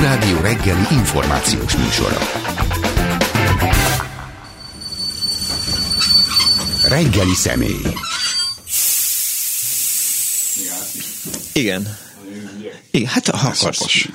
Klubrádió reggeli információs műsora. Reggeli személy. Igen. Igen, hát ha akarsz.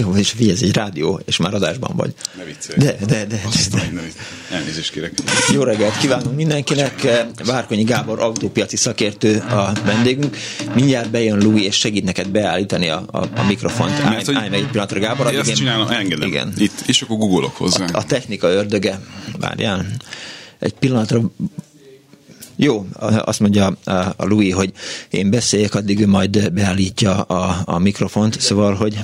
Jó, és figyelj, ez egy rádió, és már adásban vagy. Ne viccelj. De, de, de. de, Aztán, ne viccelj. Elnézést kérek. Jó reggelt kívánunk mindenkinek. Várkonyi Gábor autópiaci szakértő a vendégünk. Mindjárt bejön Louis, és segít neked beállítani a, a, a mikrofont. Állj, hogy- állj meg egy pillanatra, Gábor. Én azt én- csinálom, engedem. Igen. Itt, és akkor googolok hozzá. A, a technika ördöge. Várjál. Egy pillanatra jó, azt mondja a, a Louis, hogy én beszéljek, addig ő majd beállítja a, a mikrofont, szóval, hogy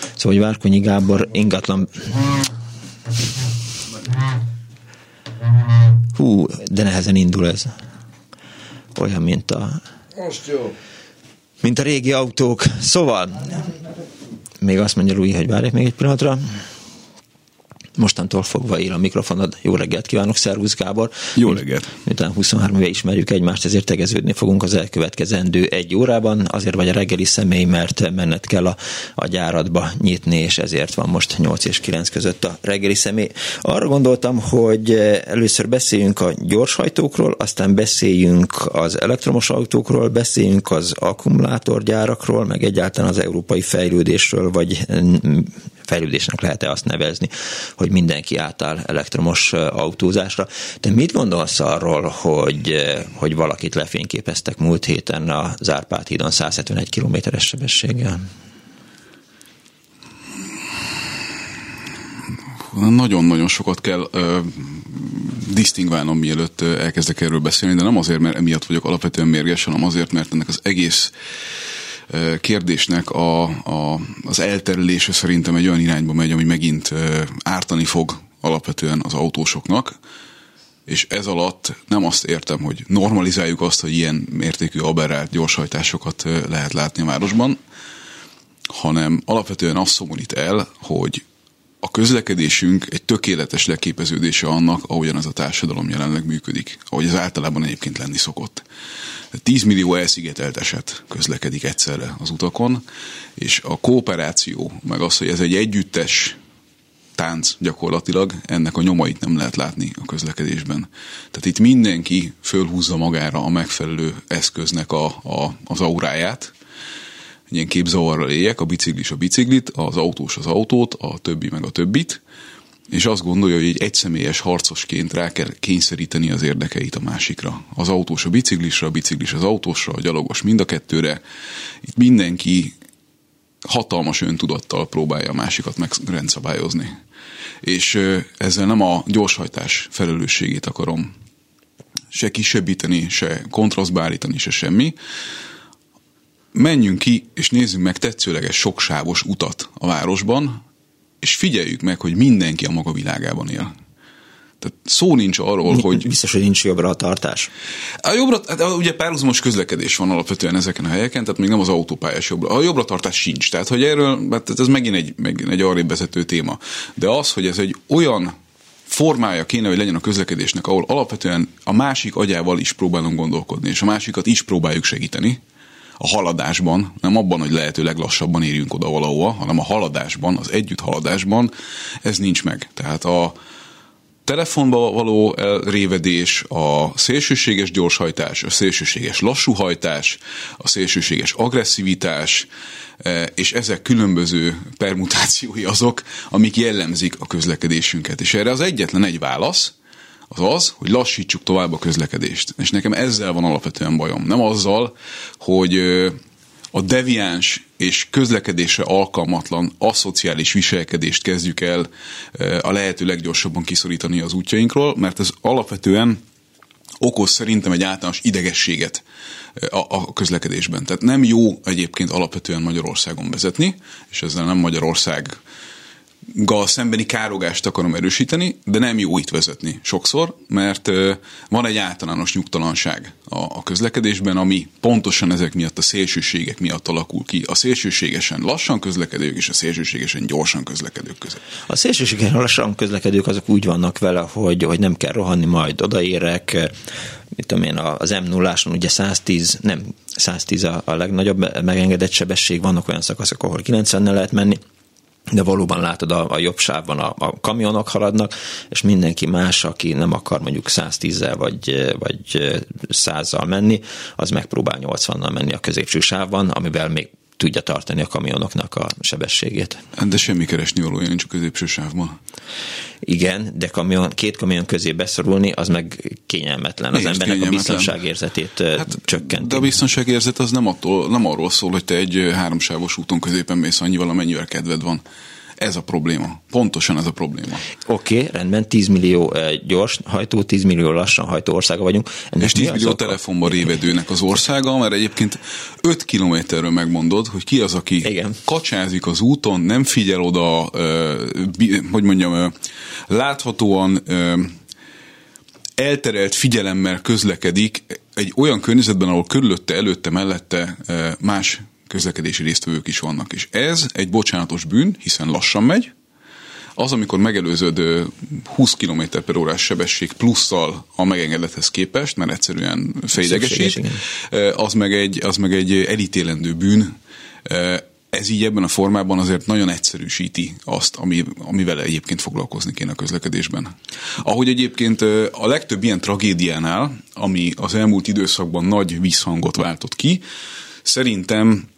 szóval, hogy Várkonyi Gábor ingatlan Hú, de nehezen indul ez. Olyan, mint a... Most jó. Mint a régi autók. Szóval, még azt mondja Louis, hogy várják még egy pillanatra. Mostantól fogva él a mikrofonod. Jó reggelt kívánok, szervusz Gábor. Jó reggelt. Miután 23 éve ismerjük egymást, ezért tegeződni fogunk az elkövetkezendő egy órában. Azért vagy a reggeli személy, mert menned kell a, a gyáradba nyitni, és ezért van most 8 és 9 között a reggeli személy. Arra gondoltam, hogy először beszéljünk a gyorshajtókról, aztán beszéljünk az elektromos autókról, beszéljünk az akkumulátorgyárakról, meg egyáltalán az európai fejlődésről, vagy fejlődésnek lehet-e azt nevezni, hogy mindenki átáll elektromos autózásra. Te mit gondolsz arról, hogy, hogy valakit lefényképeztek múlt héten a Zárpát hídon 171 kilométeres sebességgel? Nagyon-nagyon sokat kell ö, disztingválnom, mielőtt elkezdek erről beszélni, de nem azért, mert emiatt vagyok alapvetően mérges, hanem azért, mert ennek az egész kérdésnek a, a, az elterülése szerintem egy olyan irányba megy, ami megint ártani fog alapvetően az autósoknak, és ez alatt nem azt értem, hogy normalizáljuk azt, hogy ilyen mértékű aberrált gyorshajtásokat lehet látni a városban, hanem alapvetően azt szomorít el, hogy a közlekedésünk egy tökéletes leképeződése annak, ahogyan ez a társadalom jelenleg működik, ahogy ez általában egyébként lenni szokott. 10 millió elszigetelt eset közlekedik egyszerre az utakon, és a kooperáció, meg az, hogy ez egy együttes tánc gyakorlatilag, ennek a nyomait nem lehet látni a közlekedésben. Tehát itt mindenki fölhúzza magára a megfelelő eszköznek a, a, az auráját, egy ilyen képzavarral éljek, a biciklis a biciklit, az autós az autót, a többi meg a többit, és azt gondolja, hogy egy egyszemélyes harcosként rá kell kényszeríteni az érdekeit a másikra. Az autós a biciklisre, a biciklis az autósra, a gyalogos mind a kettőre. Itt mindenki hatalmas öntudattal próbálja a másikat megrendszabályozni. És ezzel nem a gyorshajtás felelősségét akarom se kisebbíteni, se kontrasztba állítani, se semmi, menjünk ki, és nézzük meg tetszőleges soksávos utat a városban, és figyeljük meg, hogy mindenki a maga világában él. Tehát szó nincs arról, hogy Biztos, hogy nincs jobbra a tartás. a jobbra, hát ugye párhuzamos közlekedés van alapvetően ezeken a helyeken, tehát még nem az autópályás jobbra. A jobbra tartás sincs, tehát hogy erről, hát ez megint egy, megint egy arrébb vezető téma. De az, hogy ez egy olyan formája kéne, hogy legyen a közlekedésnek, ahol alapvetően a másik agyával is próbálunk gondolkodni, és a másikat is próbáljuk segíteni, a haladásban, nem abban, hogy lehető leglassabban érjünk oda valahova, hanem a haladásban, az együtt haladásban, ez nincs meg. Tehát a telefonba való elrévedés, a szélsőséges gyorshajtás, a szélsőséges lassúhajtás, a szélsőséges agresszivitás, eh, és ezek különböző permutációi azok, amik jellemzik a közlekedésünket. És erre az egyetlen egy válasz, az az, hogy lassítsuk tovább a közlekedést. És nekem ezzel van alapvetően bajom. Nem azzal, hogy a deviáns és közlekedésre alkalmatlan aszociális viselkedést kezdjük el a lehető leggyorsabban kiszorítani az útjainkról, mert ez alapvetően okoz szerintem egy általános idegességet a, a közlekedésben. Tehát nem jó egyébként alapvetően Magyarországon vezetni, és ezzel nem Magyarország gal szembeni károgást akarom erősíteni, de nem jó itt vezetni sokszor, mert van egy általános nyugtalanság a, közlekedésben, ami pontosan ezek miatt a szélsőségek miatt alakul ki. A szélsőségesen lassan közlekedők és a szélsőségesen gyorsan közlekedők között. A szélsőségen lassan közlekedők azok úgy vannak vele, hogy, hogy nem kell rohanni, majd odaérek, mit tudom én, az M0-áson ugye 110, nem 110 a, a legnagyobb megengedett sebesség, vannak olyan szakaszok, ahol 90-nel lehet menni, de valóban látod a, a jobb sávban a, a kamionok haladnak, és mindenki más, aki nem akar mondjuk 110-zel vagy, vagy 100-zal menni, az megpróbál 80-nal menni a középső sávban, amivel még tudja tartani a kamionoknak a sebességét. De semmi keresni valója nincs a középső sávban. Igen, de kamion, két kamion közé beszorulni, az meg kényelmetlen. Az embernek kényelmetlen. a biztonságérzetét hát, csökkenti. De a biztonságérzet az nem, attól, nem arról szól, hogy te egy háromsávos úton középen mész annyival, amennyivel kedved van. Ez a probléma. Pontosan ez a probléma. Oké, okay, rendben, 10 millió eh, gyors hajtó, 10 millió lassan hajtó országa vagyunk. Ennek és 10 millió telefonba révedőnek az országa, mert egyébként 5 kilométerről megmondod, hogy ki az, aki Igen. kacsázik az úton, nem figyel oda, hogy mondjam, láthatóan elterelt figyelemmel közlekedik egy olyan környezetben, ahol körülötte, előtte, mellette más közlekedési résztvevők is vannak. És ez egy bocsánatos bűn, hiszen lassan megy, az, amikor megelőzöd 20 km per órás sebesség plusszal a megengedethez képest, mert egyszerűen fejdegesít, az meg egy, az meg egy elítélendő bűn. Ez így ebben a formában azért nagyon egyszerűsíti azt, ami, amivel egyébként foglalkozni kéne a közlekedésben. Ahogy egyébként a legtöbb ilyen tragédiánál, ami az elmúlt időszakban nagy visszhangot váltott ki, szerintem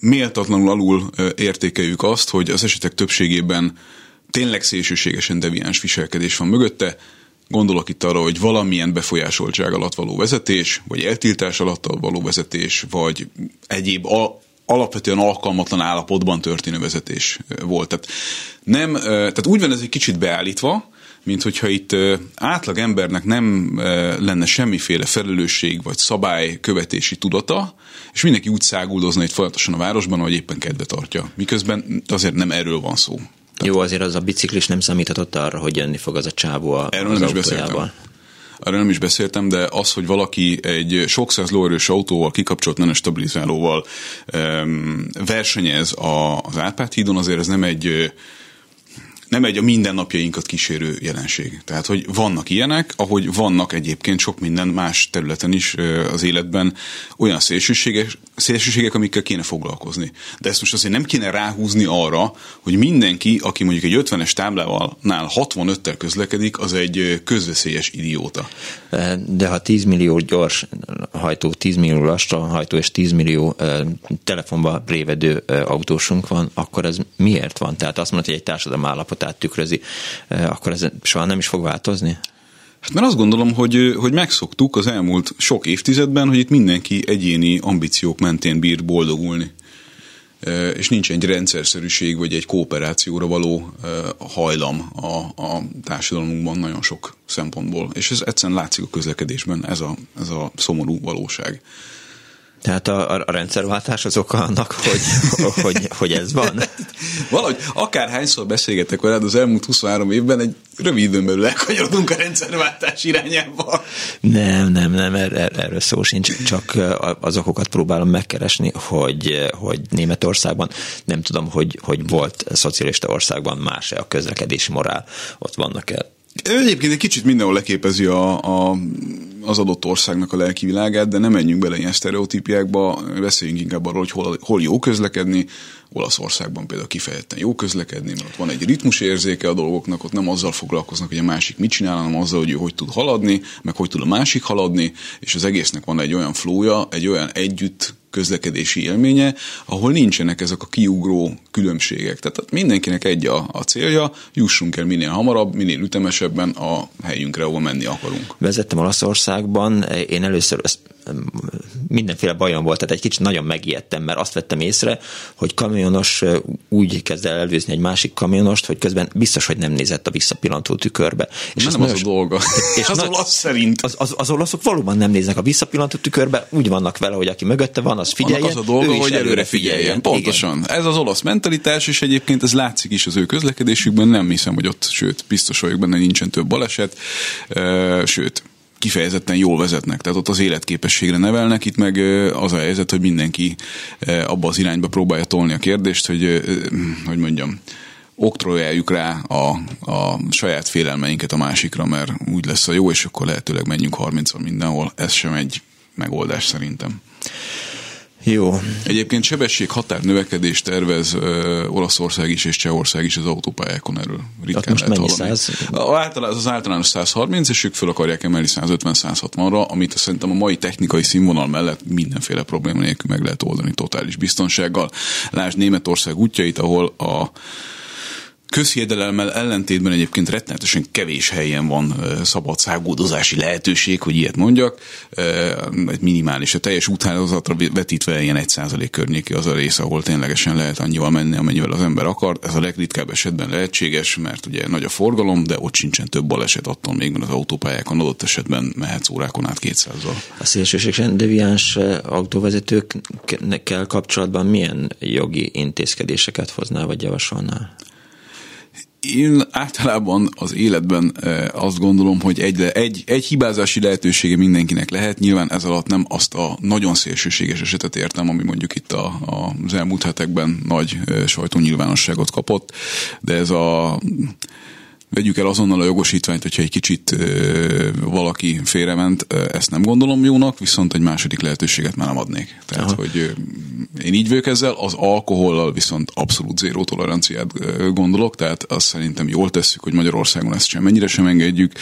méltatlanul alul értékeljük azt, hogy az esetek többségében tényleg szélsőségesen deviáns viselkedés van mögötte. Gondolok itt arra, hogy valamilyen befolyásoltság alatt való vezetés, vagy eltiltás alatt való vezetés, vagy egyéb a, alapvetően alkalmatlan állapotban történő vezetés volt. Tehát, nem, tehát úgy van ez egy kicsit beállítva, mint hogyha itt átlag embernek nem lenne semmiféle felelősség vagy szabály követési tudata, és mindenki úgy száguldozna itt folyamatosan a városban, hogy éppen kedve tartja. Miközben azért nem erről van szó. Tehát... Jó, azért az a biciklis nem számíthatott arra, hogy jönni fog az a csávó a, Erről az nem is beszéltem. Erről nem is beszéltem, de az, hogy valaki egy sok száz lóerős autóval, kikapcsolt nenes stabilizálóval um, versenyez a, az Árpád hídon, azért ez nem egy nem egy a mindennapjainkat kísérő jelenség. Tehát, hogy vannak ilyenek, ahogy vannak egyébként sok minden más területen is az életben olyan szélsőségek, szélsőségek, amikkel kéne foglalkozni. De ezt most azért nem kéne ráhúzni arra, hogy mindenki, aki mondjuk egy 50-es táblával nál 65-tel közlekedik, az egy közveszélyes idióta. De ha 10 millió gyors hajtó, 10 millió lassan hajtó és 10 millió telefonba révedő autósunk van, akkor ez miért van? Tehát azt mondod, hogy egy társadalom állapotát tükrözi, akkor ez soha nem is fog változni? Hát mert azt gondolom, hogy, hogy megszoktuk az elmúlt sok évtizedben, hogy itt mindenki egyéni ambíciók mentén bír boldogulni. És nincs egy rendszerszerűség vagy egy kooperációra való hajlam a, a társadalmunkban nagyon sok szempontból. És ez egyszerűen látszik a közlekedésben, ez a, ez a szomorú valóság. Tehát a, a rendszerváltás az oka annak, hogy, hogy, hogy ez van? Valahogy akárhányszor beszélgetek veled az elmúlt 23 évben, egy rövid időn belül elkanyarodunk a rendszerváltás irányába. Nem, nem, nem, er, er, erről szó sincs, csak az okokat próbálom megkeresni, hogy, hogy Németországban nem tudom, hogy, hogy volt szocialista országban más-e a közlekedési morál, ott vannak-e Egyébként egy kicsit mindenhol leképezi a, a, az adott országnak a lelki világát, de nem menjünk bele ilyen sztereotípiákba, beszéljünk inkább arról, hogy hol, hol jó közlekedni. Olaszországban például kifejezetten jó közlekedni, mert ott van egy ritmusérzéke a dolgoknak, ott nem azzal foglalkoznak, hogy a másik mit csinál, hanem azzal, hogy ő hogy tud haladni, meg hogy tud a másik haladni, és az egésznek van egy olyan flója, egy olyan együtt közlekedési élménye, ahol nincsenek ezek a kiugró különbségek. Tehát mindenkinek egy a, a célja, jussunk el minél hamarabb, minél ütemesebben a helyünkre, ahol menni akarunk. Vezettem Olaszországban, én először mindenféle bajom volt, tehát egy kicsit nagyon megijedtem, mert azt vettem észre, hogy kamionos úgy kezd el elvőzni egy másik kamionost, hogy közben biztos, hogy nem nézett a visszapillantó tükörbe. És nem az a dolga. És az olasz szerint. Az, az, az olaszok valóban nem néznek a visszapillantó tükörbe, úgy vannak vele, hogy aki mögötte van, az figyeljen. Annak az a dolga, hogy előre figyeljen. figyeljen. Pontosan. Igen. Ez az olasz mentalitás, és egyébként ez látszik is az ő közlekedésükben, nem hiszem, hogy ott, sőt, biztos vagyok benne, nincsen több baleset, sőt, kifejezetten jól vezetnek, tehát ott az életképességre nevelnek, itt meg az a helyzet, hogy mindenki abba az irányba próbálja tolni a kérdést, hogy, hogy mondjam, oktrojáljuk rá a, a saját félelmeinket a másikra, mert úgy lesz a jó, és akkor lehetőleg menjünk 30 mindenhol. Ez sem egy megoldás szerintem. Jó. Egyébként sebesség határ növekedést tervez ö, Olaszország is és Csehország is az autópályákon erről ritkán most lehet mennyi hallani. száz? A, általán, az általános 130, és ők föl akarják emelni 150-160-ra, amit szerintem a mai technikai színvonal mellett mindenféle probléma nélkül meg lehet oldani totális biztonsággal. Lásd Németország útjait, ahol a közhiedelemmel ellentétben egyébként rettenetesen kevés helyen van szabad szágódozási lehetőség, hogy ilyet mondjak. Minimális, a teljes úthálózatra vetítve ilyen egy százalék környéki az a rész, ahol ténylegesen lehet annyival menni, amennyivel az ember akar. Ez a legritkább esetben lehetséges, mert ugye nagy a forgalom, de ott sincsen több baleset, attól még mert az autópályákon adott esetben mehetsz órákon át 200-zal. A szélsőségesen deviáns autóvezetőkkel kapcsolatban milyen jogi intézkedéseket hoznál vagy javasolnál? Én általában az életben e, azt gondolom, hogy egy, egy, egy hibázási lehetősége mindenkinek lehet. Nyilván ez alatt nem azt a nagyon szélsőséges esetet értem, ami mondjuk itt a, a, az elmúlt hetekben nagy e, sajtónyilvánosságot kapott, de ez a vegyük el azonnal a jogosítványt, hogyha egy kicsit valaki félrement, ezt nem gondolom jónak, viszont egy második lehetőséget már nem adnék. Tehát, Aha. hogy én így vagyok ezzel, az alkohollal viszont abszolút zéró toleranciát gondolok, tehát azt szerintem jól tesszük, hogy Magyarországon ezt sem mennyire sem engedjük,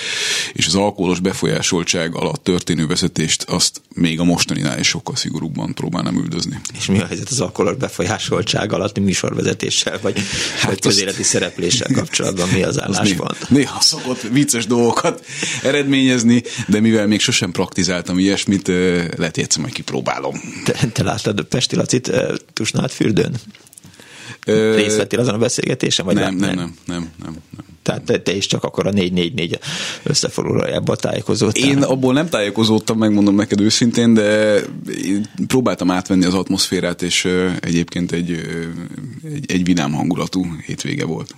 és az alkoholos befolyásoltság alatt történő vezetést azt még a mostaninál is sokkal szigorúbban próbálnám üldözni. És mi a helyzet az alkoholos befolyásoltság alatti műsorvezetéssel, vagy, hát vagy közéleti szerepléssel kapcsolatban mi az álláspont? Néha szokott vicces dolgokat eredményezni, de mivel még sosem praktizáltam ilyesmit, lehet, hogy majd kipróbálom. Te, te láttad Pesti Lacit Tusnád fürdőn? Ö, Részt vettél azon a beszélgetésen? Vagy nem, lát- nem, nem, nem, nem, nem. Tehát te, te is csak akkor a 444 összefoglalójából tájékozódtál. Én abból nem tájékozódtam, megmondom neked őszintén, de én próbáltam átvenni az atmoszférát, és egyébként egy, egy, egy vidám hangulatú hétvége volt.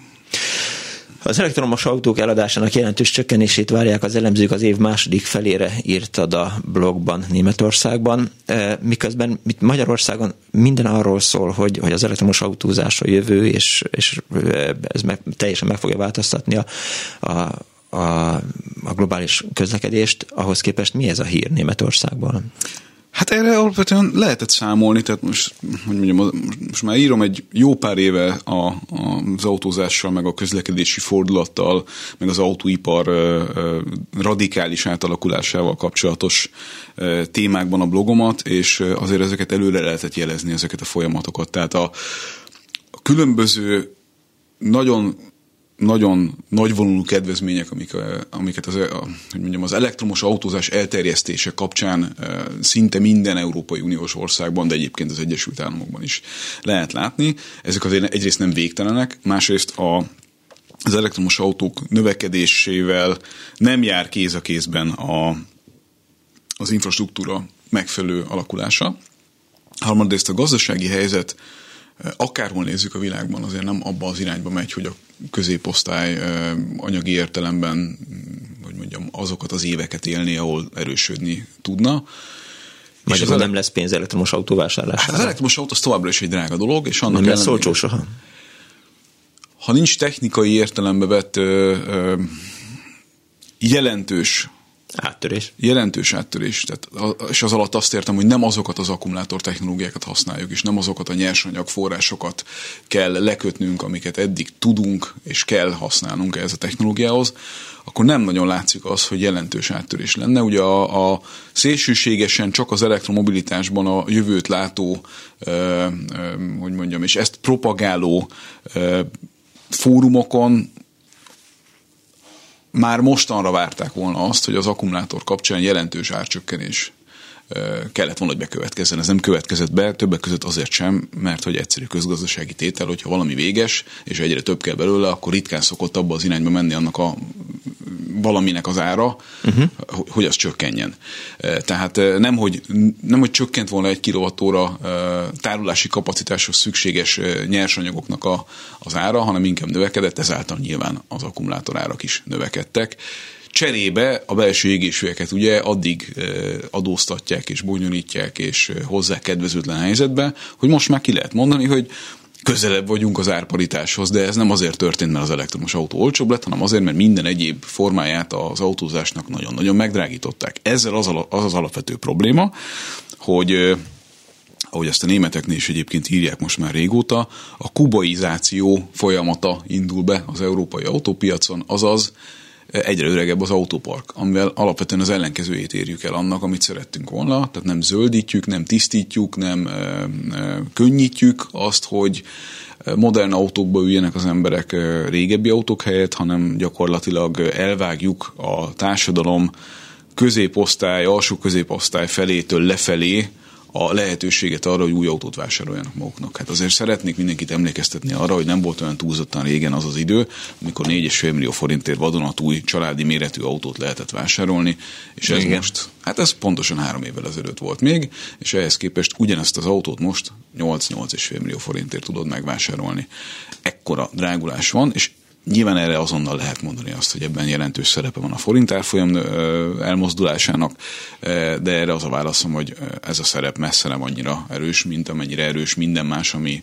Az elektromos autók eladásának jelentős csökkenését várják az elemzők az év második felére írtad a blogban Németországban, E, miközben itt Magyarországon minden arról szól, hogy, hogy az elektromos autózás a jövő, és, és e, ez meg, teljesen meg fogja változtatni a, a, a, a globális közlekedést. Ahhoz képest mi ez a hír Németországban? Hát erre alapvetően lehetett számolni, tehát most, hogy mondjam, most már írom egy jó pár éve a, a, az autózással, meg a közlekedési fordulattal, meg az autóipar ö, ö, radikális átalakulásával kapcsolatos ö, témákban a blogomat, és azért ezeket előre lehetett jelezni, ezeket a folyamatokat. Tehát a, a különböző nagyon nagyon nagyvonulú kedvezmények, amik, eh, amiket az, a, hogy mondjam, az elektromos autózás elterjesztése kapcsán eh, szinte minden Európai Uniós országban, de egyébként az Egyesült Államokban is lehet látni. Ezek azért egyrészt nem végtelenek, másrészt a, az elektromos autók növekedésével nem jár kéz a kézben a, az infrastruktúra megfelelő alakulása. Harmadrészt a gazdasági helyzet eh, akárhol nézzük a világban, azért nem abba az irányba megy, hogy a középosztály anyagi értelemben, mm, hogy mondjam, azokat az éveket élni, ahol erősödni tudna. És Magyarul az nem lesz pénz elektromos autó Hát az vásárlására? elektromos autó az továbbra is egy drága dolog, és annak Nem lesz ellenére- olcsó soha? ha nincs technikai értelembe vett ö, ö, jelentős Áttörés. jelentős áttörés, tehát, és az alatt azt értem, hogy nem azokat az akkumulátor technológiákat használjuk, és nem azokat a nyersanyag forrásokat kell lekötnünk, amiket eddig tudunk és kell használnunk ehhez a technológiához, akkor nem nagyon látszik az, hogy jelentős áttörés lenne. Ugye a, a szélsőségesen csak az elektromobilitásban a jövőt látó, ö, ö, hogy mondjam, és ezt propagáló ö, fórumokon már mostanra várták volna azt, hogy az akkumulátor kapcsán jelentős árcsökkenés kellett volna, hogy bekövetkezzen. Ez nem következett be, többek között azért sem, mert hogy egyszerű közgazdasági tétel, hogyha valami véges, és egyre több kell belőle, akkor ritkán szokott abba az irányba menni annak a valaminek az ára, uh-huh. hogy az csökkenjen. Tehát nem hogy, nem, hogy csökkent volna egy kilovattóra tárolási kapacitáshoz szükséges nyersanyagoknak a, az ára, hanem inkább növekedett, ezáltal nyilván az akkumulátorárak is növekedtek. Cserébe a belső égésűeket ugye addig adóztatják és bonyolítják és hozzák kedvezőtlen helyzetbe, hogy most már ki lehet mondani, hogy közelebb vagyunk az árparitáshoz, de ez nem azért történt, mert az elektromos autó olcsóbb lett, hanem azért, mert minden egyéb formáját az autózásnak nagyon-nagyon megdrágították. Ezzel az, az az alapvető probléma, hogy ahogy ezt a németeknél is egyébként írják most már régóta, a kubaizáció folyamata indul be az európai autópiacon, azaz egyre öregebb az autópark, amivel alapvetően az ellenkezőjét érjük el annak, amit szerettünk volna, tehát nem zöldítjük, nem tisztítjuk, nem könnyítjük azt, hogy modern autókba üljenek az emberek régebbi autók helyett, hanem gyakorlatilag elvágjuk a társadalom középosztály, alsó középosztály felétől lefelé a lehetőséget arra, hogy új autót vásároljanak maguknak. Hát azért szeretnék mindenkit emlékeztetni arra, hogy nem volt olyan túlzottan régen az az idő, amikor 4,5 millió forintért vadonatúj családi méretű autót lehetett vásárolni, és ez Igen. most, hát ez pontosan három évvel ezelőtt volt még, és ehhez képest ugyanezt az autót most 8-8,5 millió forintért tudod megvásárolni. Ekkora drágulás van, és Nyilván erre azonnal lehet mondani azt, hogy ebben jelentős szerepe van a forint árfolyam elmozdulásának, de erre az a válaszom, hogy ez a szerep messze nem annyira erős, mint amennyire erős minden más, ami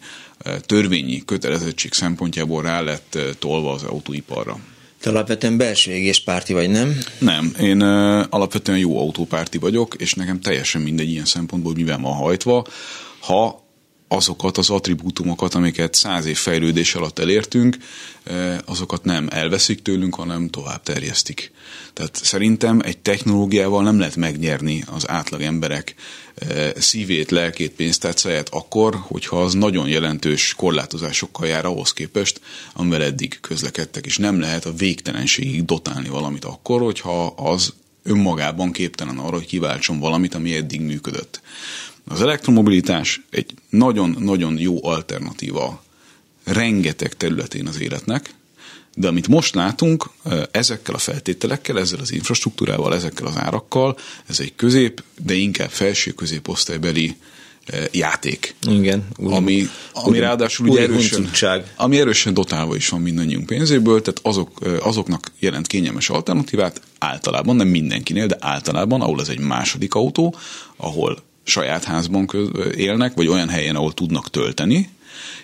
törvényi kötelezettség szempontjából rá lett tolva az autóiparra. Te alapvetően belső párti vagy, nem? Nem, én alapvetően jó autópárti vagyok, és nekem teljesen mindegy ilyen szempontból, hogy mivel van hajtva. Ha azokat az attribútumokat, amiket száz év fejlődés alatt elértünk, eh, azokat nem elveszik tőlünk, hanem tovább terjesztik. Tehát szerintem egy technológiával nem lehet megnyerni az átlag emberek eh, szívét, lelkét, pénztárcáját akkor, hogyha az nagyon jelentős korlátozásokkal jár ahhoz képest, amivel eddig közlekedtek, és nem lehet a végtelenségig dotálni valamit akkor, hogyha az önmagában képtelen arra, hogy kiváltson valamit, ami eddig működött. Az elektromobilitás egy nagyon-nagyon jó alternatíva rengeteg területén az életnek, de amit most látunk, ezekkel a feltételekkel, ezzel az infrastruktúrával, ezekkel az árakkal, ez egy közép, de inkább felső középosztálybeli játék. Igen. Úgy, ami, ami úgy, ráadásul ugye erősen, ami erősen dotálva is van mindannyiunk pénzéből, tehát azok, azoknak jelent kényelmes alternatívát általában, nem mindenkinél, de általában, ahol ez egy második autó, ahol saját házban élnek, vagy olyan helyen, ahol tudnak tölteni,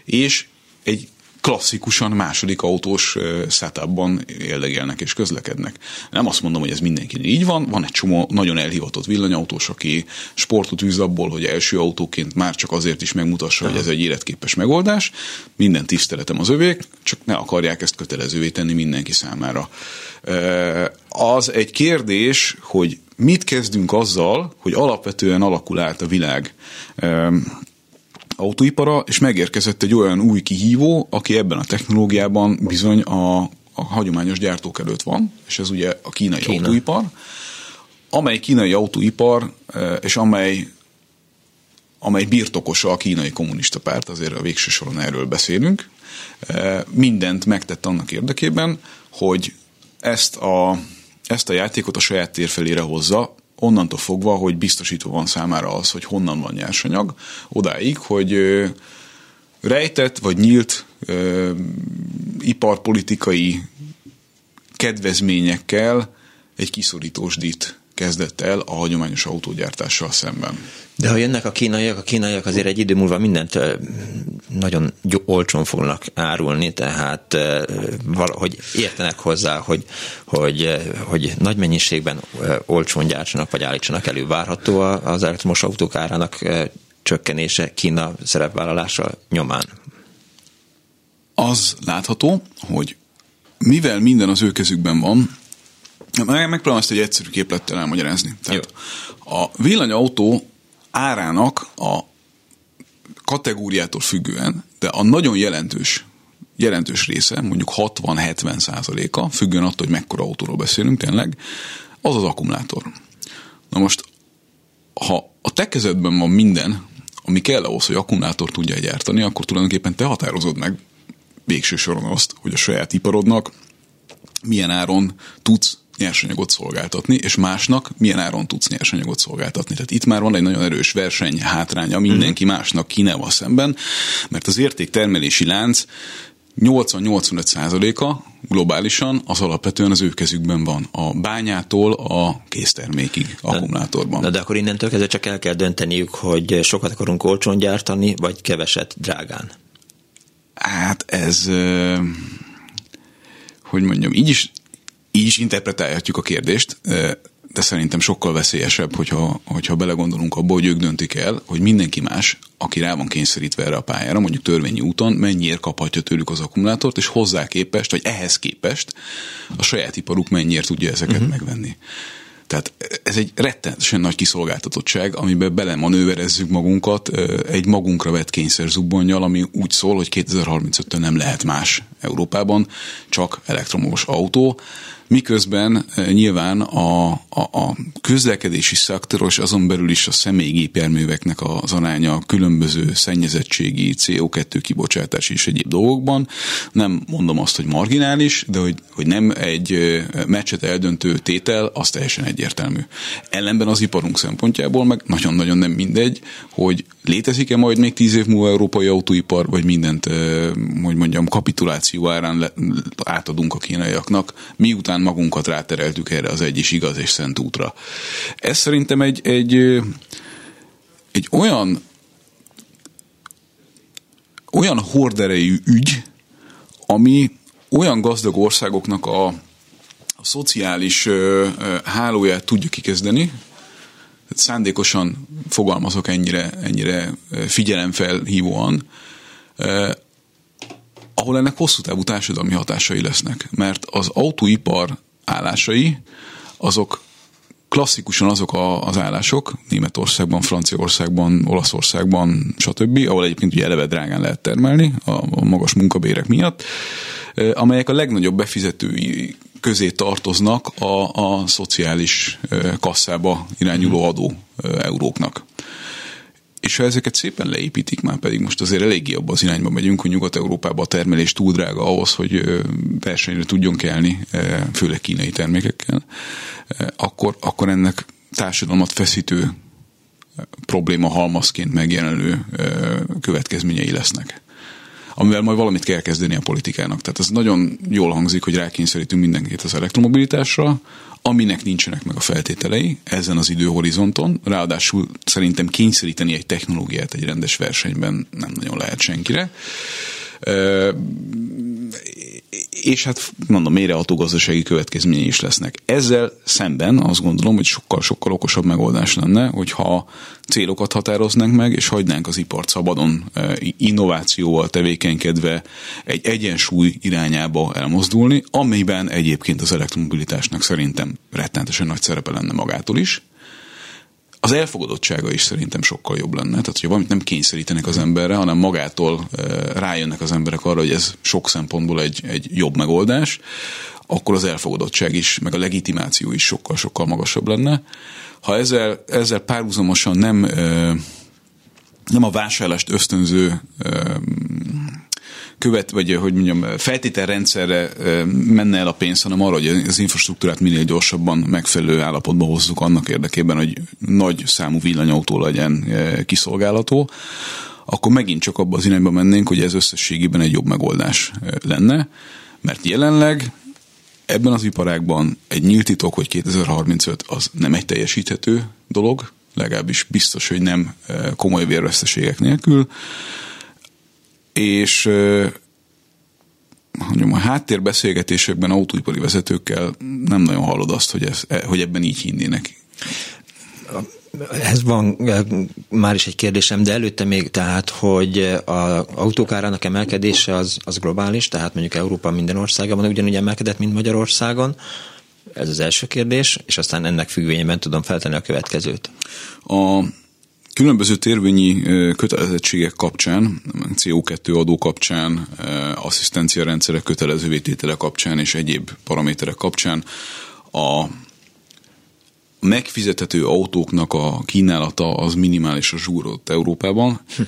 és egy klasszikusan második autós setupban éldegelnek és közlekednek. Nem azt mondom, hogy ez mindenki így van, van egy csomó nagyon elhivatott villanyautós, aki sportot űz abból, hogy első autóként már csak azért is megmutassa, hogy ez egy életképes megoldás. Minden tiszteletem az övék, csak ne akarják ezt kötelezővé tenni mindenki számára. Az egy kérdés, hogy mit kezdünk azzal, hogy alapvetően alakul át a világ autóipara, és megérkezett egy olyan új kihívó, aki ebben a technológiában bizony a, a hagyományos gyártók előtt van, és ez ugye a kínai Kína. autóipar, amely kínai autóipar, és amely amely birtokosa a kínai kommunista párt, azért a végső soron erről beszélünk, mindent megtett annak érdekében, hogy ezt a, ezt a játékot a saját térfelére hozza, onnantól fogva, hogy biztosítva van számára az, hogy honnan van nyersanyag, odáig, hogy rejtett vagy nyílt ö, iparpolitikai kedvezményekkel egy kiszorítós dit kezdett el a hagyományos autógyártással szemben. De ha jönnek a kínaiak, a kínaiak azért egy idő múlva mindent nagyon olcsón fognak árulni, tehát valahogy értenek hozzá, hogy, hogy, hogy nagy mennyiségben olcsón gyártsanak, vagy állítsanak elő. Várható az elektromos autók árának csökkenése Kína szerepvállalása nyomán? Az látható, hogy mivel minden az ő kezükben van, Megpróbálom ezt egy egyszerű képlettel elmagyarázni. Tehát Jó. a villanyautó árának a kategóriától függően, de a nagyon jelentős jelentős része, mondjuk 60-70 százaléka, függően attól, hogy mekkora autóról beszélünk tényleg, az az akkumulátor. Na most, ha a te kezedben van minden, ami kell ahhoz, hogy akkumulátor tudja gyártani, akkor tulajdonképpen te határozod meg végső soron azt, hogy a saját iparodnak milyen áron tudsz nyersanyagot szolgáltatni, és másnak milyen áron tudsz nyersanyagot szolgáltatni. Tehát itt már van egy nagyon erős verseny hátránya mindenki mhm. másnak Kínával szemben, mert az értéktermelési lánc 80-85 százaléka globálisan az alapvetően az ő kezükben van. A bányától a késztermékig, akkumulátorban. Na, de akkor innentől kezdve csak el kell dönteniük, hogy sokat akarunk olcsón gyártani, vagy keveset drágán. Hát ez, hogy mondjam, így is, így is interpretálhatjuk a kérdést, de szerintem sokkal veszélyesebb, hogyha, hogyha belegondolunk abba, hogy ők döntik el, hogy mindenki más, aki rá van kényszerítve erre a pályára, mondjuk törvényi úton, mennyiért kaphatja tőlük az akkumulátort, és hozzá képest, vagy ehhez képest a saját iparuk mennyiért tudja ezeket uh-huh. megvenni. Tehát ez egy rettenetesen nagy kiszolgáltatottság, amiben belemanőverezzük magunkat egy magunkra vett kényszerzubbonnyal, ami úgy szól, hogy 2035-től nem lehet más Európában, csak elektromos autó miközben eh, nyilván a, a, a közlekedési szektor azon belül is a személygépjárműveknek az aránya különböző szennyezettségi, CO2 kibocsátás és egyéb dolgokban. Nem mondom azt, hogy marginális, de hogy, hogy nem egy eh, meccset eldöntő tétel, az teljesen egyértelmű. Ellenben az iparunk szempontjából meg nagyon-nagyon nem mindegy, hogy létezik-e majd még tíz év múlva európai autóipar, vagy mindent, eh, hogy mondjam, kapituláció árán átadunk a kínaiaknak, miután magunkat rátereltük erre az egy is igaz és szent útra. Ez szerintem egy, egy, egy olyan olyan horderejű ügy, ami olyan gazdag országoknak a, a szociális ö, ö, hálóját tudja kikezdeni, szándékosan fogalmazok ennyire, ennyire figyelemfelhívóan, ahol ennek hosszú távú társadalmi hatásai lesznek. Mert az autóipar állásai, azok klasszikusan azok a, az állások, Németországban, Franciaországban, Olaszországban, stb., ahol egyébként ugye eleve drágán lehet termelni a, a magas munkabérek miatt, amelyek a legnagyobb befizetői közé tartoznak a, a szociális kasszába irányuló adó euróknak. És ha ezeket szépen leépítik, már pedig most azért eléggé abban az irányba megyünk, hogy Nyugat-Európában a termelés túl drága ahhoz, hogy versenyre tudjon kelni, főleg kínai termékekkel, akkor, akkor ennek társadalmat feszítő probléma halmazként megjelenő következményei lesznek amivel majd valamit kell kezdeni a politikának. Tehát ez nagyon jól hangzik, hogy rákényszerítünk mindenkit az elektromobilitásra, aminek nincsenek meg a feltételei ezen az időhorizonton, ráadásul szerintem kényszeríteni egy technológiát egy rendes versenyben nem nagyon lehet senkire és hát mondom, mélyreható gazdasági következményei is lesznek. Ezzel szemben azt gondolom, hogy sokkal-sokkal okosabb megoldás lenne, hogyha célokat határoznánk meg, és hagynánk az ipart szabadon innovációval tevékenykedve egy egyensúly irányába elmozdulni, amiben egyébként az elektromobilitásnak szerintem rettenetesen nagy szerepe lenne magától is, az elfogadottsága is szerintem sokkal jobb lenne. Tehát, hogyha valamit nem kényszerítenek az emberre, hanem magától rájönnek az emberek arra, hogy ez sok szempontból egy, egy jobb megoldás, akkor az elfogadottság is, meg a legitimáció is sokkal-sokkal magasabb lenne. Ha ezzel, ezzel párhuzamosan nem, nem a vásárlást ösztönző követ, vagy hogy mondjam, feltételrendszerre menne el a pénz, hanem arra, hogy az infrastruktúrát minél gyorsabban megfelelő állapotba hozzuk annak érdekében, hogy nagy számú villanyautó legyen kiszolgálható, akkor megint csak abba az irányba mennénk, hogy ez összességében egy jobb megoldás lenne, mert jelenleg ebben az iparágban egy nyílt titok, hogy 2035 az nem egy teljesíthető dolog, legalábbis biztos, hogy nem komoly vérveszteségek nélkül, és mondjam, a háttérbeszélgetésekben autóipari vezetőkkel nem nagyon hallod azt, hogy, ez, hogy ebben így hinnének. Ez van már is egy kérdésem, de előtte még tehát, hogy az autókárának emelkedése az, az globális, tehát mondjuk Európa minden országában ugyanúgy emelkedett, mint Magyarországon. Ez az első kérdés, és aztán ennek függvényében tudom feltenni a következőt. A Különböző térvényi kötelezettségek kapcsán, CO2 adó kapcsán, asszisztencia rendszerek kötelező vététele kapcsán és egyéb paraméterek kapcsán a megfizethető autóknak a kínálata az minimális a zsúrot Európában, hm.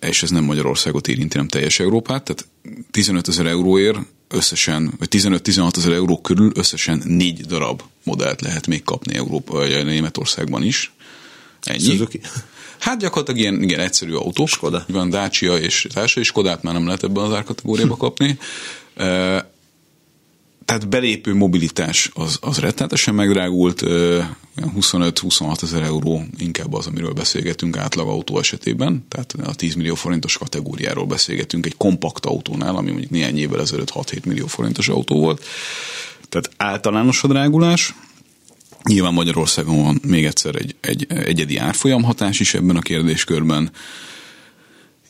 és ez nem Magyarországot érinti, nem teljes Európát, tehát 15 ezer euróért összesen, vagy 15-16 ezer euró körül összesen négy darab modellt lehet még kapni Európa, Németországban is. Ennyi. Suzuki. Hát gyakorlatilag ilyen, igen, egyszerű autós. Skoda. Van Dacia és társai, Skodát már nem lehet ebben az árkategóriába kapni. tehát belépő mobilitás az, az rettenetesen megdrágult, 25-26 ezer euró inkább az, amiről beszélgetünk átlag autó esetében, tehát a 10 millió forintos kategóriáról beszélgetünk egy kompakt autónál, ami mondjuk néhány évvel ezelőtt 6-7 millió forintos autó volt. Tehát általános a drágulás, Nyilván Magyarországon van még egyszer egy, egy egyedi árfolyamhatás is ebben a kérdéskörben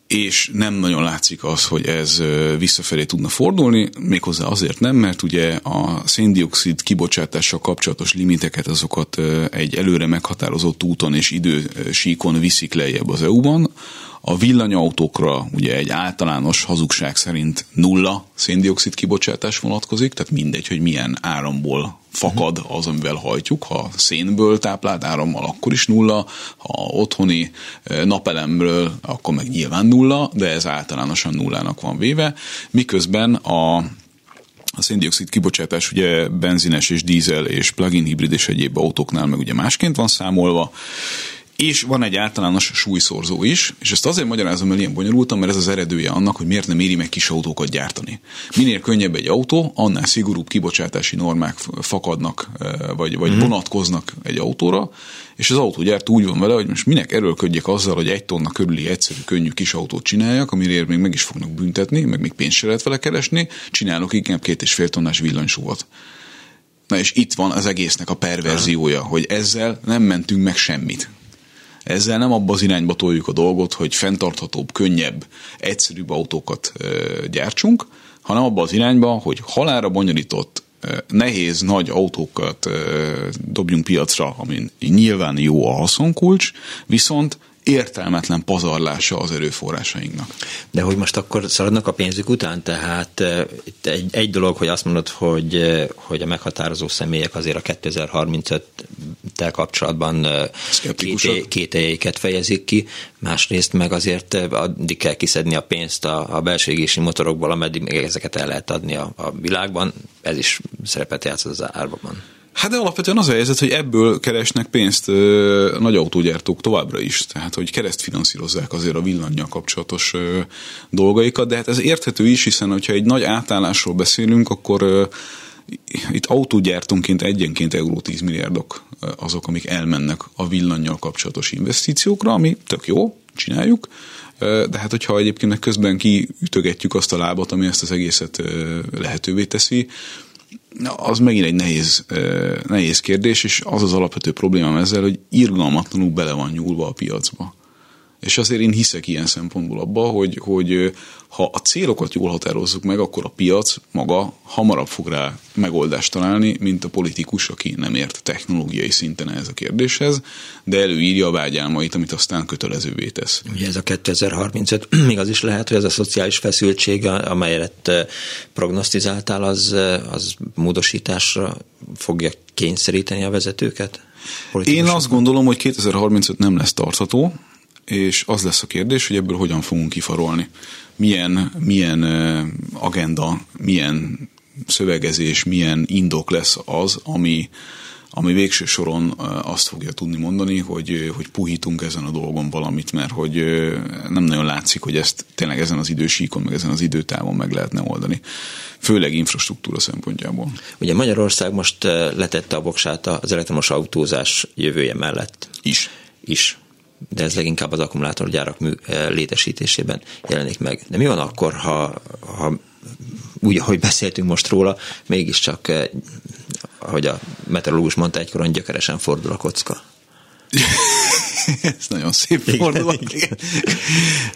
és nem nagyon látszik az, hogy ez visszafelé tudna fordulni, méghozzá azért nem, mert ugye a széndiokszid kibocsátással kapcsolatos limiteket azokat egy előre meghatározott úton és idősíkon viszik lejjebb az EU-ban, a villanyautókra ugye egy általános hazugság szerint nulla széndiokszid kibocsátás vonatkozik, tehát mindegy, hogy milyen áramból fakad az, amivel hajtjuk. Ha szénből táplált árammal, akkor is nulla, ha otthoni eh, napelemből, akkor meg nyilván nulla, de ez általánosan nullának van véve, miközben a a széndiokszid kibocsátás ugye benzines és dízel és plug-in hibrid és egyéb autóknál meg ugye másként van számolva, és van egy általános súlyszorzó is, és ezt azért magyarázom el ilyen bonyolultan, mert ez az eredője annak, hogy miért nem éri meg kis autókat gyártani. Minél könnyebb egy autó, annál szigorúbb kibocsátási normák fakadnak, eh, vagy, vagy mm. vonatkoznak egy autóra, és az autógyártó úgy van vele, hogy most minek erőlködjek azzal, hogy egy tonna körüli egyszerű, könnyű kis autót csináljak, amire még meg is fognak büntetni, meg még pénzt se lehet vele keresni, csinálok inkább két és fél tonnás villanysúvat. Na és itt van az egésznek a perverziója, hogy ezzel nem mentünk meg semmit. Ezzel nem abba az irányba toljuk a dolgot, hogy fenntarthatóbb, könnyebb, egyszerűbb autókat gyártsunk, hanem abba az irányba, hogy halára bonyolított, nehéz, nagy autókat dobjunk piacra, ami nyilván jó a haszonkulcs, viszont értelmetlen pazarlása az erőforrásainknak. De hogy most akkor szaladnak a pénzük után, tehát itt egy, egy dolog, hogy azt mondod, hogy, hogy a meghatározó személyek azért a 2035-tel kapcsolatban két, kételjeiket fejezik ki, másrészt meg azért addig kell kiszedni a pénzt a, a belső motorokból, ameddig még ezeket el lehet adni a, a világban, ez is szerepet játszott az árban. Hát de alapvetően az a helyzet, hogy ebből keresnek pénzt ö, nagy autógyártók továbbra is, tehát hogy kereszt finanszírozzák azért a villannyal kapcsolatos ö, dolgaikat, de hát ez érthető is, hiszen hogyha egy nagy átállásról beszélünk, akkor ö, itt autógyártónként egyenként euró 10 milliárdok azok, amik elmennek a villannyal kapcsolatos investíciókra, ami tök jó, csináljuk, de hát hogyha egyébként meg közben kiütögetjük azt a lábat, ami ezt az egészet lehetővé teszi, az megint egy nehéz, nehéz kérdés, és az az alapvető problémám ezzel, hogy irgalmatlanul bele van nyúlva a piacba. És azért én hiszek ilyen szempontból abba, hogy, hogy ha a célokat jól határozzuk meg, akkor a piac maga hamarabb fog rá megoldást találni, mint a politikus, aki nem ért technológiai szinten ez a kérdéshez, de előírja a vágyálmait, amit aztán kötelezővé tesz. Ugye ez a 2035, még az is lehet, hogy ez a szociális feszültség, amelyet prognosztizáltál, az, az módosításra fogja kényszeríteni a vezetőket? Én azt gondolom, hogy 2035 nem lesz tartható, és az lesz a kérdés, hogy ebből hogyan fogunk kifarolni. Milyen, milyen agenda, milyen szövegezés, milyen indok lesz az, ami, ami végső soron azt fogja tudni mondani, hogy, hogy puhítunk ezen a dolgon valamit, mert hogy nem nagyon látszik, hogy ezt tényleg ezen az idősíkon, meg ezen az időtávon meg lehetne oldani. Főleg infrastruktúra szempontjából. Ugye Magyarország most letette a voksát az elektromos autózás jövője mellett. Is. Is de ez leginkább az akkumulátorgyárak eh, létesítésében jelenik meg. De mi van akkor, ha, ha úgy, ahogy beszéltünk most róla, mégiscsak, eh, ahogy a meteorológus mondta, egykoron gyökeresen fordul a kocka? Ez nagyon szép fordulat. Igen,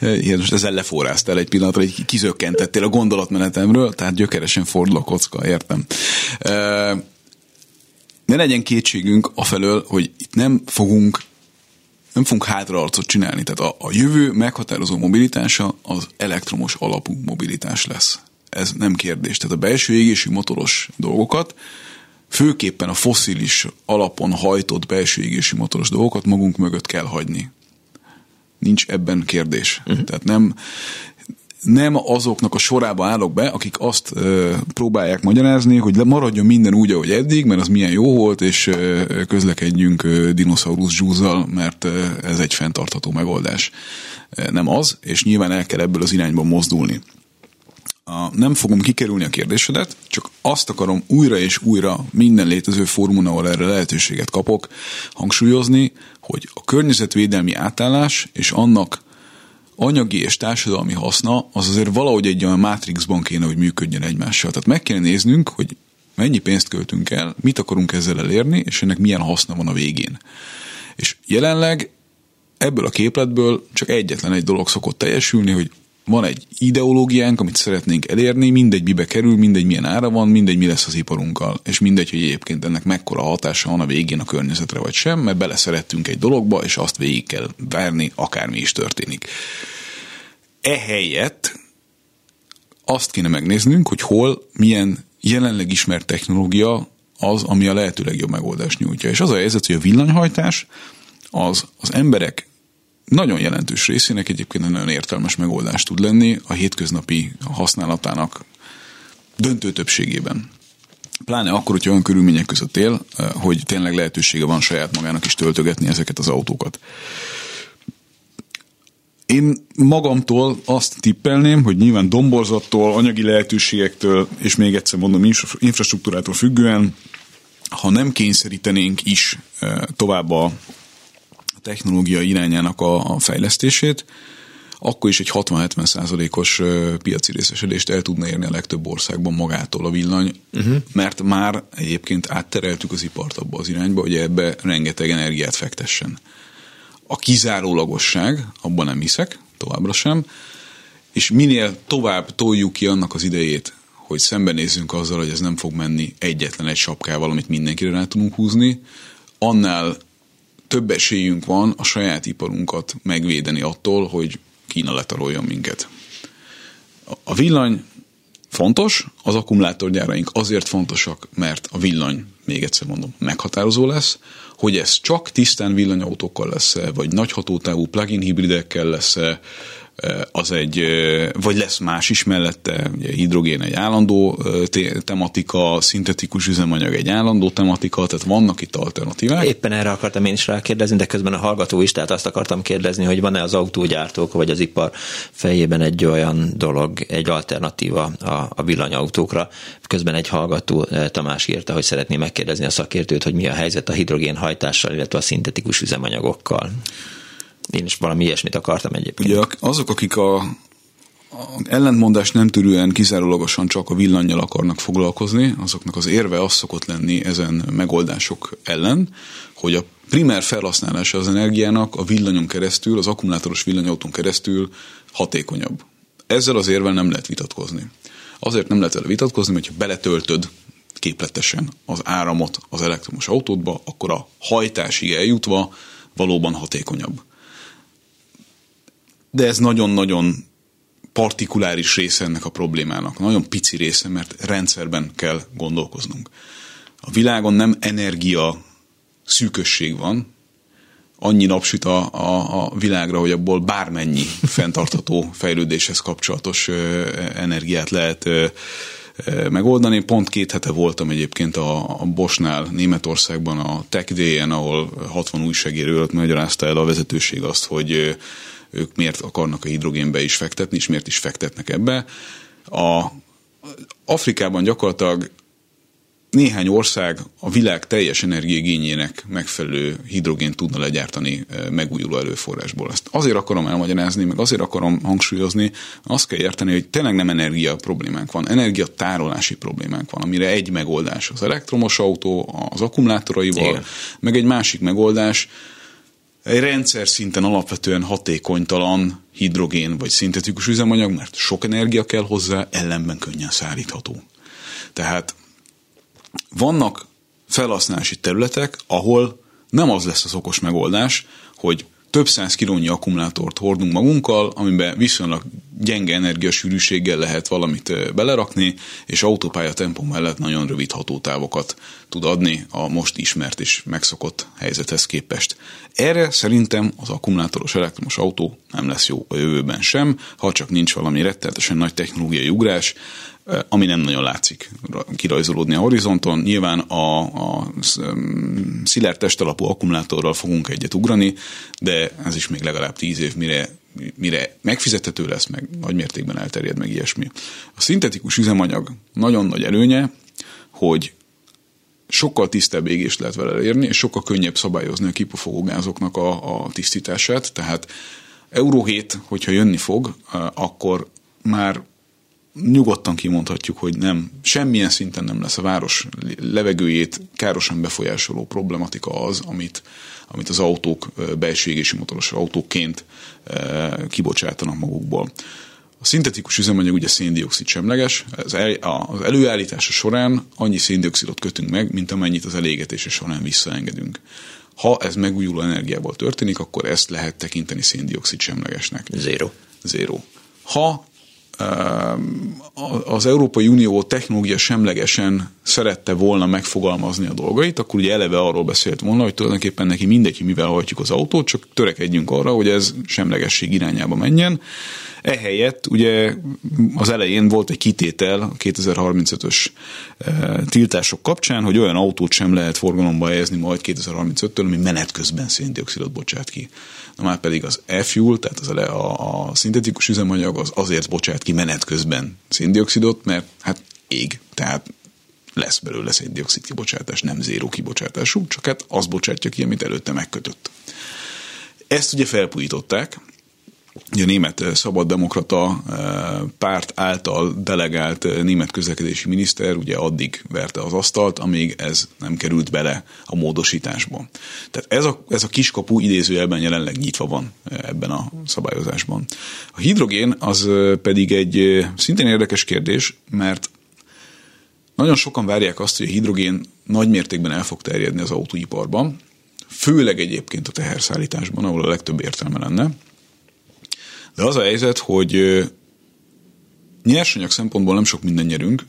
igen. most ezzel leforráztál egy pillanatra, hogy kizökkentettél a gondolatmenetemről, tehát gyökeresen fordul a kocka, értem. Eh, ne legyen kétségünk afelől, hogy itt nem fogunk nem fogunk hátraarcot csinálni. Tehát a, a jövő meghatározó mobilitása az elektromos alapú mobilitás lesz. Ez nem kérdés. Tehát a belső égésű motoros dolgokat, főképpen a foszilis alapon hajtott belső égésű motoros dolgokat magunk mögött kell hagyni. Nincs ebben kérdés. Uh-huh. Tehát nem, nem azoknak a sorába állok be, akik azt ö, próbálják magyarázni, hogy maradjon minden úgy, ahogy eddig, mert az milyen jó volt, és ö, közlekedjünk ö, dinoszaurusz zsúzzal, mert ö, ez egy fenntartható megoldás. Nem az, és nyilván el kell ebből az irányba mozdulni. a, nem fogom kikerülni a kérdésedet, csak azt akarom újra és újra minden létező fórumon, ahol erre lehetőséget kapok, hangsúlyozni, hogy a környezetvédelmi átállás és annak anyagi és társadalmi haszna az azért valahogy egy olyan mátrixban kéne, hogy működjön egymással. Tehát meg kéne néznünk, hogy mennyi pénzt költünk el, mit akarunk ezzel elérni, és ennek milyen haszna van a végén. És jelenleg ebből a képletből csak egyetlen egy dolog szokott teljesülni, hogy van egy ideológiánk, amit szeretnénk elérni, mindegy mibe kerül, mindegy milyen ára van, mindegy mi lesz az iparunkkal, és mindegy, hogy egyébként ennek mekkora hatása van a végén a környezetre vagy sem, mert beleszerettünk egy dologba, és azt végig kell várni, akármi is történik. Ehelyett azt kéne megnéznünk, hogy hol milyen jelenleg ismert technológia az, ami a lehető legjobb megoldást nyújtja. És az a helyzet, hogy a villanyhajtás az az emberek nagyon jelentős részének egyébként egy nagyon értelmes megoldás tud lenni a hétköznapi használatának döntő többségében. Pláne akkor, hogyha olyan körülmények között él, eh, hogy tényleg lehetősége van saját magának is töltögetni ezeket az autókat. Én magamtól azt tippelném, hogy nyilván domborzattól, anyagi lehetőségektől, és még egyszer mondom, infrastruktúrától függően, ha nem kényszerítenénk is eh, tovább a technológia irányának a, a fejlesztését, akkor is egy 60-70 százalékos piaci részesedést el tudna érni a legtöbb országban magától a villany, uh-huh. mert már egyébként áttereltük az ipart abba az irányba, hogy ebbe rengeteg energiát fektessen. A kizárólagosság, abban nem hiszek, továbbra sem, és minél tovább toljuk ki annak az idejét, hogy szembenézzünk azzal, hogy ez nem fog menni egyetlen egy sapkával, amit mindenkire rá tudunk húzni, annál több esélyünk van a saját iparunkat megvédeni attól, hogy Kína letaroljon minket. A villany fontos, az akkumulátorgyáraink azért fontosak, mert a villany, még egyszer mondom, meghatározó lesz, hogy ez csak tisztán villanyautókkal lesz vagy nagy hatótávú plug-in hibridekkel lesz az egy, vagy lesz más is mellette, ugye hidrogén egy állandó tematika, szintetikus üzemanyag egy állandó tematika, tehát vannak itt alternatívák. Éppen erre akartam én is rákérdezni, de közben a hallgató is, tehát azt akartam kérdezni, hogy van-e az autógyártók vagy az ipar fejében egy olyan dolog, egy alternatíva a, a villanyautókra. Közben egy hallgató Tamás írta, hogy szeretné megkérdezni a szakértőt, hogy mi a helyzet a hidrogénhajtással, illetve a szintetikus üzemanyagokkal. Én is valami ilyesmit akartam egyébként. Ugye azok, akik a, a ellentmondást nem törően kizárólagosan csak a villanyjal akarnak foglalkozni, azoknak az érve az szokott lenni ezen megoldások ellen, hogy a primer felhasználása az energiának a villanyon keresztül, az akkumulátoros villanyautón keresztül hatékonyabb. Ezzel az érvel nem lehet vitatkozni. Azért nem lehet vele vitatkozni, mert ha beletöltöd képletesen az áramot az elektromos autódba, akkor a hajtásig eljutva valóban hatékonyabb de ez nagyon-nagyon partikuláris része ennek a problémának. Nagyon pici része, mert rendszerben kell gondolkoznunk. A világon nem energia szűkösség van, annyi napsüt a, a, a világra, hogy abból bármennyi fenntartható fejlődéshez kapcsolatos energiát lehet megoldani. Pont két hete voltam egyébként a, a Bosnál, Németországban a Tech Day-en, ahol 60 újságíró magyarázta el a vezetőség azt, hogy ők miért akarnak a hidrogénbe is fektetni, és miért is fektetnek ebbe. A Afrikában gyakorlatilag néhány ország a világ teljes energiaigényének megfelelő hidrogént tudna legyártani megújuló előforrásból. Ezt azért akarom elmagyarázni, meg azért akarom hangsúlyozni, azt kell érteni, hogy tényleg nem energia problémánk van, energiatárolási problémánk van, amire egy megoldás az elektromos autó, az akkumulátoraival, Igen. meg egy másik megoldás, egy rendszer szinten alapvetően hatékonytalan hidrogén vagy szintetikus üzemanyag, mert sok energia kell hozzá, ellenben könnyen szállítható. Tehát vannak felhasználási területek, ahol nem az lesz az okos megoldás, hogy több száz kilónyi akkumulátort hordunk magunkkal, amiben viszonylag gyenge energiasűrűséggel lehet valamit belerakni, és autópálya tempó mellett nagyon rövid hatótávokat tud adni a most ismert és megszokott helyzethez képest. Erre szerintem az akkumulátoros elektromos autó nem lesz jó a jövőben sem, ha csak nincs valami rettenetesen nagy technológiai ugrás, ami nem nagyon látszik kirajzolódni a horizonton. Nyilván a, a szilárd testalapú akkumulátorral fogunk egyet ugrani, de ez is még legalább tíz év, mire mire megfizethető lesz, meg nagy mértékben elterjed, meg ilyesmi. A szintetikus üzemanyag nagyon nagy előnye, hogy sokkal tisztább égést lehet vele elérni, és sokkal könnyebb szabályozni a kipufogó a, a tisztítását. Tehát Euró 7, hogyha jönni fog, akkor már nyugodtan kimondhatjuk, hogy nem, semmilyen szinten nem lesz a város levegőjét károsan befolyásoló problematika az, amit, amit az autók belső motoros autóként kibocsátanak magukból. A szintetikus üzemanyag ugye széndiokszid semleges, az, el, az előállítása során annyi széndiokszidot kötünk meg, mint amennyit az elégetése során visszaengedünk. Ha ez megújuló energiából történik, akkor ezt lehet tekinteni széndiokszid semlegesnek. Zero. Zero. Ha az Európai Unió technológia semlegesen szerette volna megfogalmazni a dolgait, akkor ugye eleve arról beszélt volna, hogy tulajdonképpen neki mindegy, mivel hajtjuk az autót, csak törekedjünk arra, hogy ez semlegesség irányába menjen. Ehelyett ugye az elején volt egy kitétel a 2035-ös e, tiltások kapcsán, hogy olyan autót sem lehet forgalomba helyezni majd 2035-től, ami menet közben széndiokszidot bocsát ki. Már pedig az e-fuel, tehát az a, a szintetikus üzemanyag az azért bocsát ki menet közben széndiokszidot, mert hát ég, tehát lesz belőle széndiokszid kibocsátás, nem zéró kibocsátású, csak hát az bocsátja ki, amit előtte megkötött. Ezt ugye felpújították, a német szabaddemokrata párt által delegált német közlekedési miniszter ugye addig verte az asztalt, amíg ez nem került bele a módosításba. Tehát ez a, ez a kiskapu idézőjelben jelenleg nyitva van ebben a szabályozásban. A hidrogén az pedig egy szintén érdekes kérdés, mert nagyon sokan várják azt, hogy a hidrogén nagy mértékben el fog terjedni az autóiparban, főleg egyébként a teherszállításban, ahol a legtöbb értelme lenne. De az a helyzet, hogy nyersanyag szempontból nem sok minden nyerünk,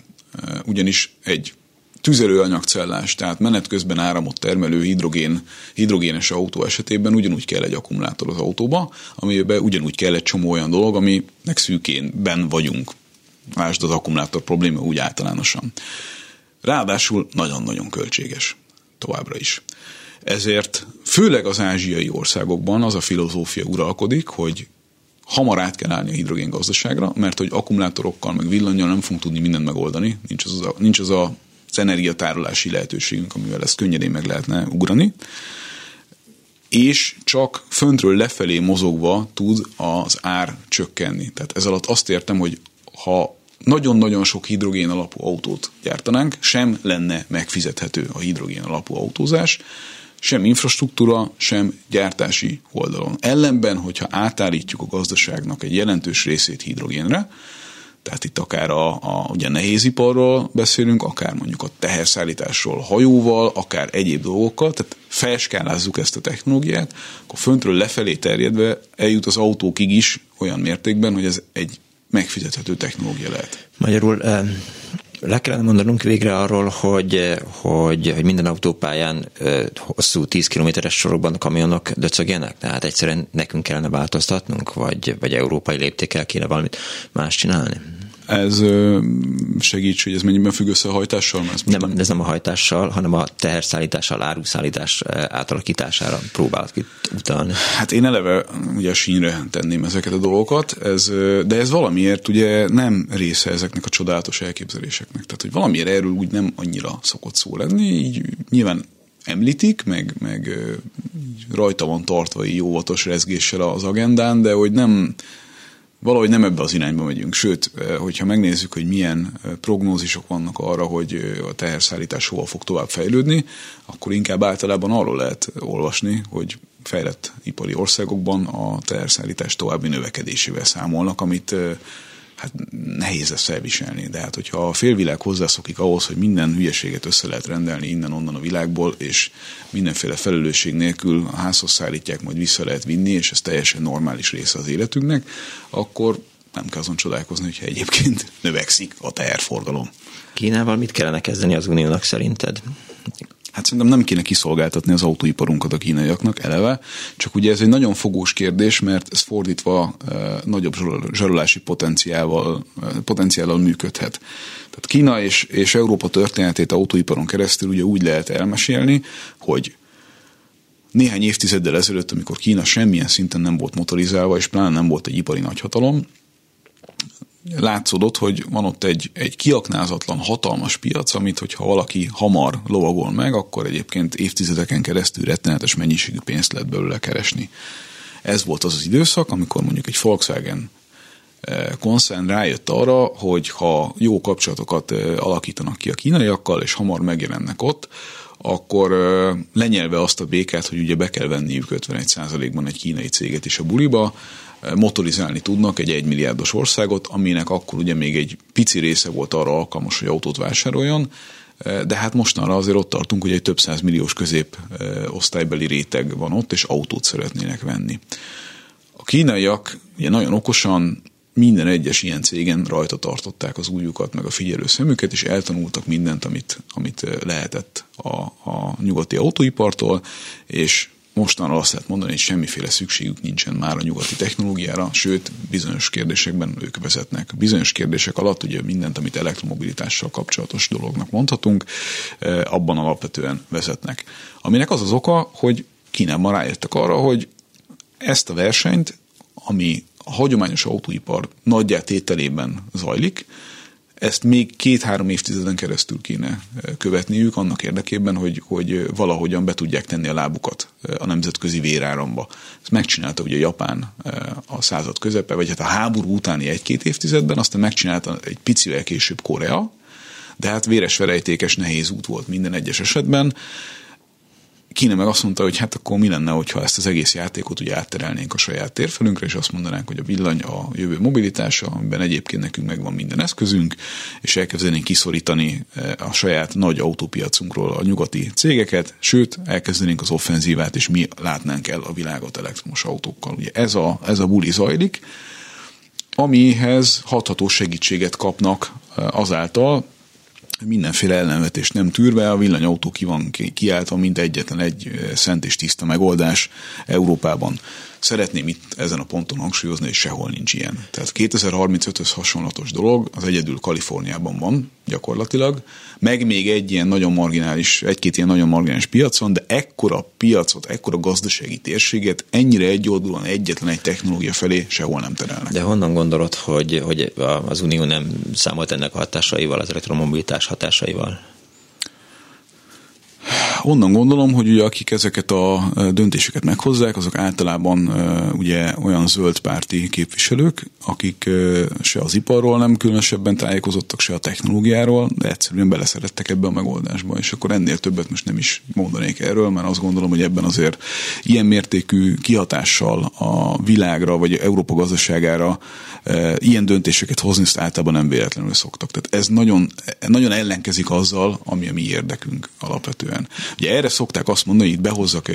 ugyanis egy tüzelőanyagcellás, tehát menet közben áramot termelő hidrogén, hidrogénes autó esetében ugyanúgy kell egy akkumulátor az autóba, amiben ugyanúgy kell egy csomó olyan dolog, aminek szűkén vagyunk. Lásd az akkumulátor probléma úgy általánosan. Ráadásul nagyon-nagyon költséges továbbra is. Ezért főleg az ázsiai országokban az a filozófia uralkodik, hogy hamar át kell állni a hidrogén gazdaságra, mert hogy akkumulátorokkal, meg villanyjal nem fogunk tudni mindent megoldani, nincs az a, nincs az, a, az energiatárolási lehetőségünk, amivel ezt könnyedén meg lehetne ugrani, és csak föntről lefelé mozogva tud az ár csökkenni. Tehát ez alatt azt értem, hogy ha nagyon-nagyon sok hidrogén alapú autót gyártanánk, sem lenne megfizethető a hidrogén alapú autózás, sem infrastruktúra, sem gyártási oldalon. Ellenben, hogyha átállítjuk a gazdaságnak egy jelentős részét hidrogénre, tehát itt akár a, a ugye nehéziparról beszélünk, akár mondjuk a teherszállításról hajóval, akár egyéb dolgokkal, tehát felskálázzuk ezt a technológiát, akkor föntről lefelé terjedve eljut az autókig is olyan mértékben, hogy ez egy megfizethető technológia lehet. Magyarul le kellene mondanunk végre arról, hogy, hogy, hogy minden autópályán hosszú 10 kilométeres sorokban kamionok döcögjenek? Tehát egyszerűen nekünk kellene változtatnunk, vagy, vagy európai léptékkel kéne valamit más csinálni? Ez segíts, hogy ez mennyiben függ össze a hajtással? Mert nem, ez nem a hajtással, hanem a teherszállítással, áruszállítás átalakítására próbálok itt utalni. Hát én eleve ugye a sínre tenném ezeket a dolgokat, ez, de ez valamiért ugye nem része ezeknek a csodálatos elképzeléseknek. Tehát, hogy valamiért erről úgy nem annyira szokott szó lenni, így nyilván említik, meg, meg rajta van tartva így óvatos rezgéssel az agendán, de hogy nem, valahogy nem ebbe az irányba megyünk. Sőt, eh, hogyha megnézzük, hogy milyen eh, prognózisok vannak arra, hogy eh, a teherszállítás hova fog tovább fejlődni, akkor inkább általában arról lehet olvasni, hogy fejlett ipari országokban a teherszállítás további növekedésével számolnak, amit hát nehéz ezt elviselni. De hát, hogyha a félvilág hozzászokik ahhoz, hogy minden hülyeséget össze lehet rendelni innen-onnan a világból, és mindenféle felelősség nélkül a házhoz szállítják, majd vissza lehet vinni, és ez teljesen normális része az életünknek, akkor nem kell azon csodálkozni, hogyha egyébként növekszik a teherforgalom. Kínával mit kellene kezdeni az uniónak szerinted? Hát szerintem nem kéne kiszolgáltatni az autóiparunkat a kínaiaknak eleve, csak ugye ez egy nagyon fogós kérdés, mert ez fordítva e, nagyobb zsarolási potenciálval, e, potenciállal működhet. Tehát Kína és, és Európa történetét autóiparon keresztül ugye úgy lehet elmesélni, hogy néhány évtizeddel ezelőtt, amikor Kína semmilyen szinten nem volt motorizálva, és pláne nem volt egy ipari nagyhatalom, látszódott, hogy van ott egy, egy kiaknázatlan, hatalmas piac, amit hogyha valaki hamar lovagol meg, akkor egyébként évtizedeken keresztül rettenetes mennyiségű pénzt lehet belőle keresni. Ez volt az az időszak, amikor mondjuk egy Volkswagen eh, koncern rájött arra, hogy ha jó kapcsolatokat eh, alakítanak ki a kínaiakkal, és hamar megjelennek ott, akkor eh, lenyelve azt a békát, hogy ugye be kell venniük 51%-ban egy kínai céget is a buliba, motorizálni tudnak egy egymilliárdos országot, aminek akkor ugye még egy pici része volt arra alkalmas, hogy autót vásároljon, de hát mostanra azért ott tartunk, hogy egy több száz milliós közép osztálybeli réteg van ott, és autót szeretnének venni. A kínaiak ugye nagyon okosan minden egyes ilyen cégen rajta tartották az újukat, meg a figyelő szemüket, és eltanultak mindent, amit, amit lehetett a, a nyugati autóipartól, és mostanra azt lehet mondani, hogy semmiféle szükségük nincsen már a nyugati technológiára, sőt, bizonyos kérdésekben ők vezetnek. Bizonyos kérdések alatt ugye mindent, amit elektromobilitással kapcsolatos dolognak mondhatunk, eh, abban alapvetően vezetnek. Aminek az az oka, hogy Kínában rájöttek arra, hogy ezt a versenyt, ami a hagyományos autóipar nagyját tételében zajlik, ezt még két-három évtizeden keresztül kéne követniük annak érdekében, hogy, hogy valahogyan be tudják tenni a lábukat a nemzetközi véráramba. Ezt megcsinálta ugye Japán a század közepe, vagy hát a háború utáni egy-két évtizedben, aztán megcsinálta egy picivel később Korea, de hát véres verejtékes nehéz út volt minden egyes esetben, Kína meg azt mondta, hogy hát akkor mi lenne, hogyha ezt az egész játékot ugye átterelnénk a saját térfelünkre, és azt mondanánk, hogy a villany a jövő mobilitása, amiben egyébként nekünk megvan minden eszközünk, és elkezdenénk kiszorítani eh, a saját nagy autópiacunkról a nyugati cégeket, sőt, elkezdenénk az offenzívát, és mi látnánk el a világot elektromos autókkal. Ugye ez a, ez a buli zajlik, amihez hatható segítséget kapnak eh, azáltal, mindenféle ellenvetést nem tűrve, a villanyautó ki van kiáltva, mint egyetlen egy szent és tiszta megoldás Európában. Szeretném itt ezen a ponton hangsúlyozni, hogy sehol nincs ilyen. Tehát 2035-höz hasonlatos dolog, az egyedül Kaliforniában van gyakorlatilag, meg még egy ilyen nagyon marginális, egy-két ilyen nagyon marginális piacon, de ekkora piacot, ekkora gazdasági térséget ennyire egyoldalúan egyetlen egy technológia felé sehol nem terelnek. De honnan gondolod, hogy, hogy az Unió nem számolt ennek a hatásaival, az elektromobilitás hatásaival? Onnan gondolom, hogy ugye akik ezeket a döntéseket meghozzák, azok általában ugye olyan zöld párti képviselők, akik se az iparról nem különösebben tájékozottak, se a technológiáról, de egyszerűen beleszerettek ebbe a megoldásba, és akkor ennél többet most nem is mondanék erről, mert azt gondolom, hogy ebben azért ilyen mértékű kihatással a világra, vagy Európa gazdaságára ilyen döntéseket hozni, ezt általában nem véletlenül szoktak. Tehát ez nagyon, nagyon ellenkezik azzal, ami a mi érdekünk alapvetően. Ugye erre szokták azt mondani, itt behozzak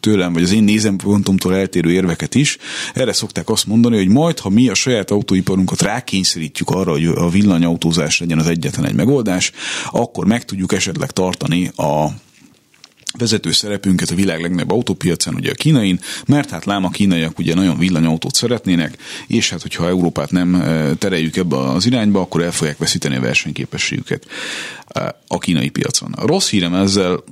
tőlem, vagy az én nézempontomtól eltérő érveket is, erre szokták azt mondani, hogy majd, ha mi a saját autóiparunkat rákényszerítjük arra, hogy a villanyautózás legyen az egyetlen egy megoldás, akkor meg tudjuk esetleg tartani a vezető szerepünket a világ legnagyobb autópiacán, ugye a kínain, mert hát lám a kínaiak ugye nagyon villanyautót szeretnének, és hát hogyha Európát nem tereljük ebbe az irányba, akkor el fogják veszíteni a versenyképességüket a kínai piacon. A rossz hírem ezzel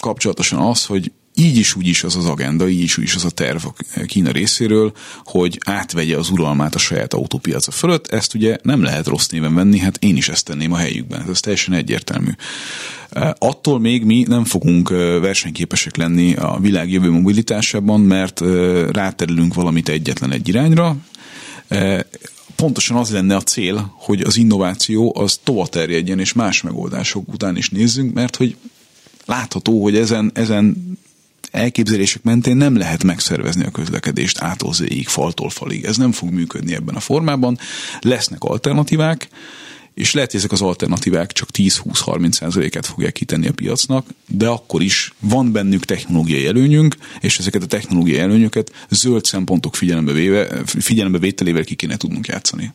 kapcsolatosan az, hogy így is úgy is az az agenda, így is úgy is az a terv a Kína részéről, hogy átvegye az uralmát a saját autópiaca fölött. Ezt ugye nem lehet rossz néven venni, hát én is ezt tenném a helyükben. Ez teljesen egyértelmű. Attól még mi nem fogunk versenyképesek lenni a világ jövő mobilitásában, mert ráterülünk valamit egyetlen egy irányra, pontosan az lenne a cél, hogy az innováció az tovább terjedjen, és más megoldások után is nézzünk, mert hogy látható, hogy ezen, ezen elképzelések mentén nem lehet megszervezni a közlekedést ától faltól falig. Ez nem fog működni ebben a formában. Lesznek alternatívák, és lehet, hogy ezek az alternatívák csak 10-20-30 százaléket fogják kitenni a piacnak, de akkor is van bennük technológiai előnyünk, és ezeket a technológiai előnyöket zöld szempontok figyelembe, véve, figyelembe vételével ki kéne tudnunk játszani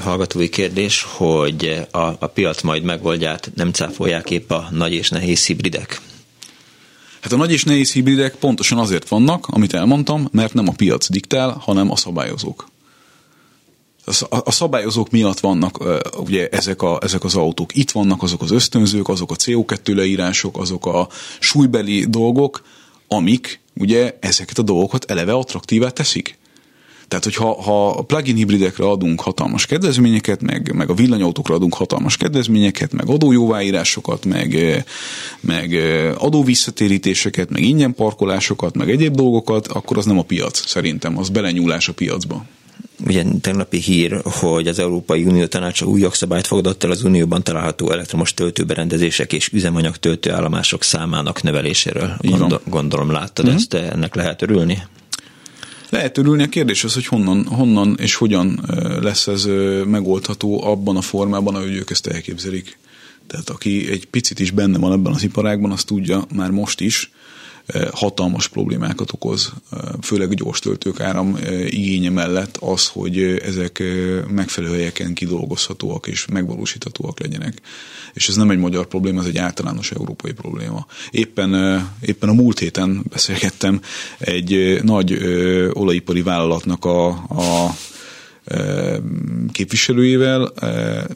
hallgatói kérdés, hogy a, a piac majd megoldját nem cáfolják épp a nagy és nehéz hibridek? Hát a nagy és nehéz hibridek pontosan azért vannak, amit elmondtam, mert nem a piac diktál, hanem a szabályozók. A szabályozók miatt vannak ugye ezek, a, ezek az autók. Itt vannak azok az ösztönzők, azok a CO2 leírások, azok a súlybeli dolgok, amik ugye ezeket a dolgokat eleve attraktívá teszik. Tehát, hogyha ha plug-in hibridekre adunk hatalmas kedvezményeket, meg, meg a villanyautókra adunk hatalmas kedvezményeket, meg adójóváírásokat, meg, meg adóvisszatérítéseket, meg ingyen parkolásokat, meg egyéb dolgokat, akkor az nem a piac szerintem, az belenyúlás a piacba ugye tegnapi hír, hogy az Európai Unió tanácsa új jogszabályt fogadott el az Unióban található elektromos töltőberendezések és üzemanyag töltőállomások számának növeléséről. Gondol, gondolom láttad mm-hmm. ezt, ennek lehet örülni? Lehet örülni, a kérdés az, hogy honnan, honnan és hogyan lesz ez megoldható abban a formában, ahogy ők ezt elképzelik. Tehát aki egy picit is benne van ebben az iparágban, azt tudja már most is, hatalmas problémákat okoz, főleg gyors töltők áram igénye mellett az, hogy ezek megfelelő helyeken kidolgozhatóak és megvalósíthatóak legyenek. És ez nem egy magyar probléma, ez egy általános európai probléma. Éppen, éppen a múlt héten beszélgettem egy nagy olajipari vállalatnak a, a képviselőjével.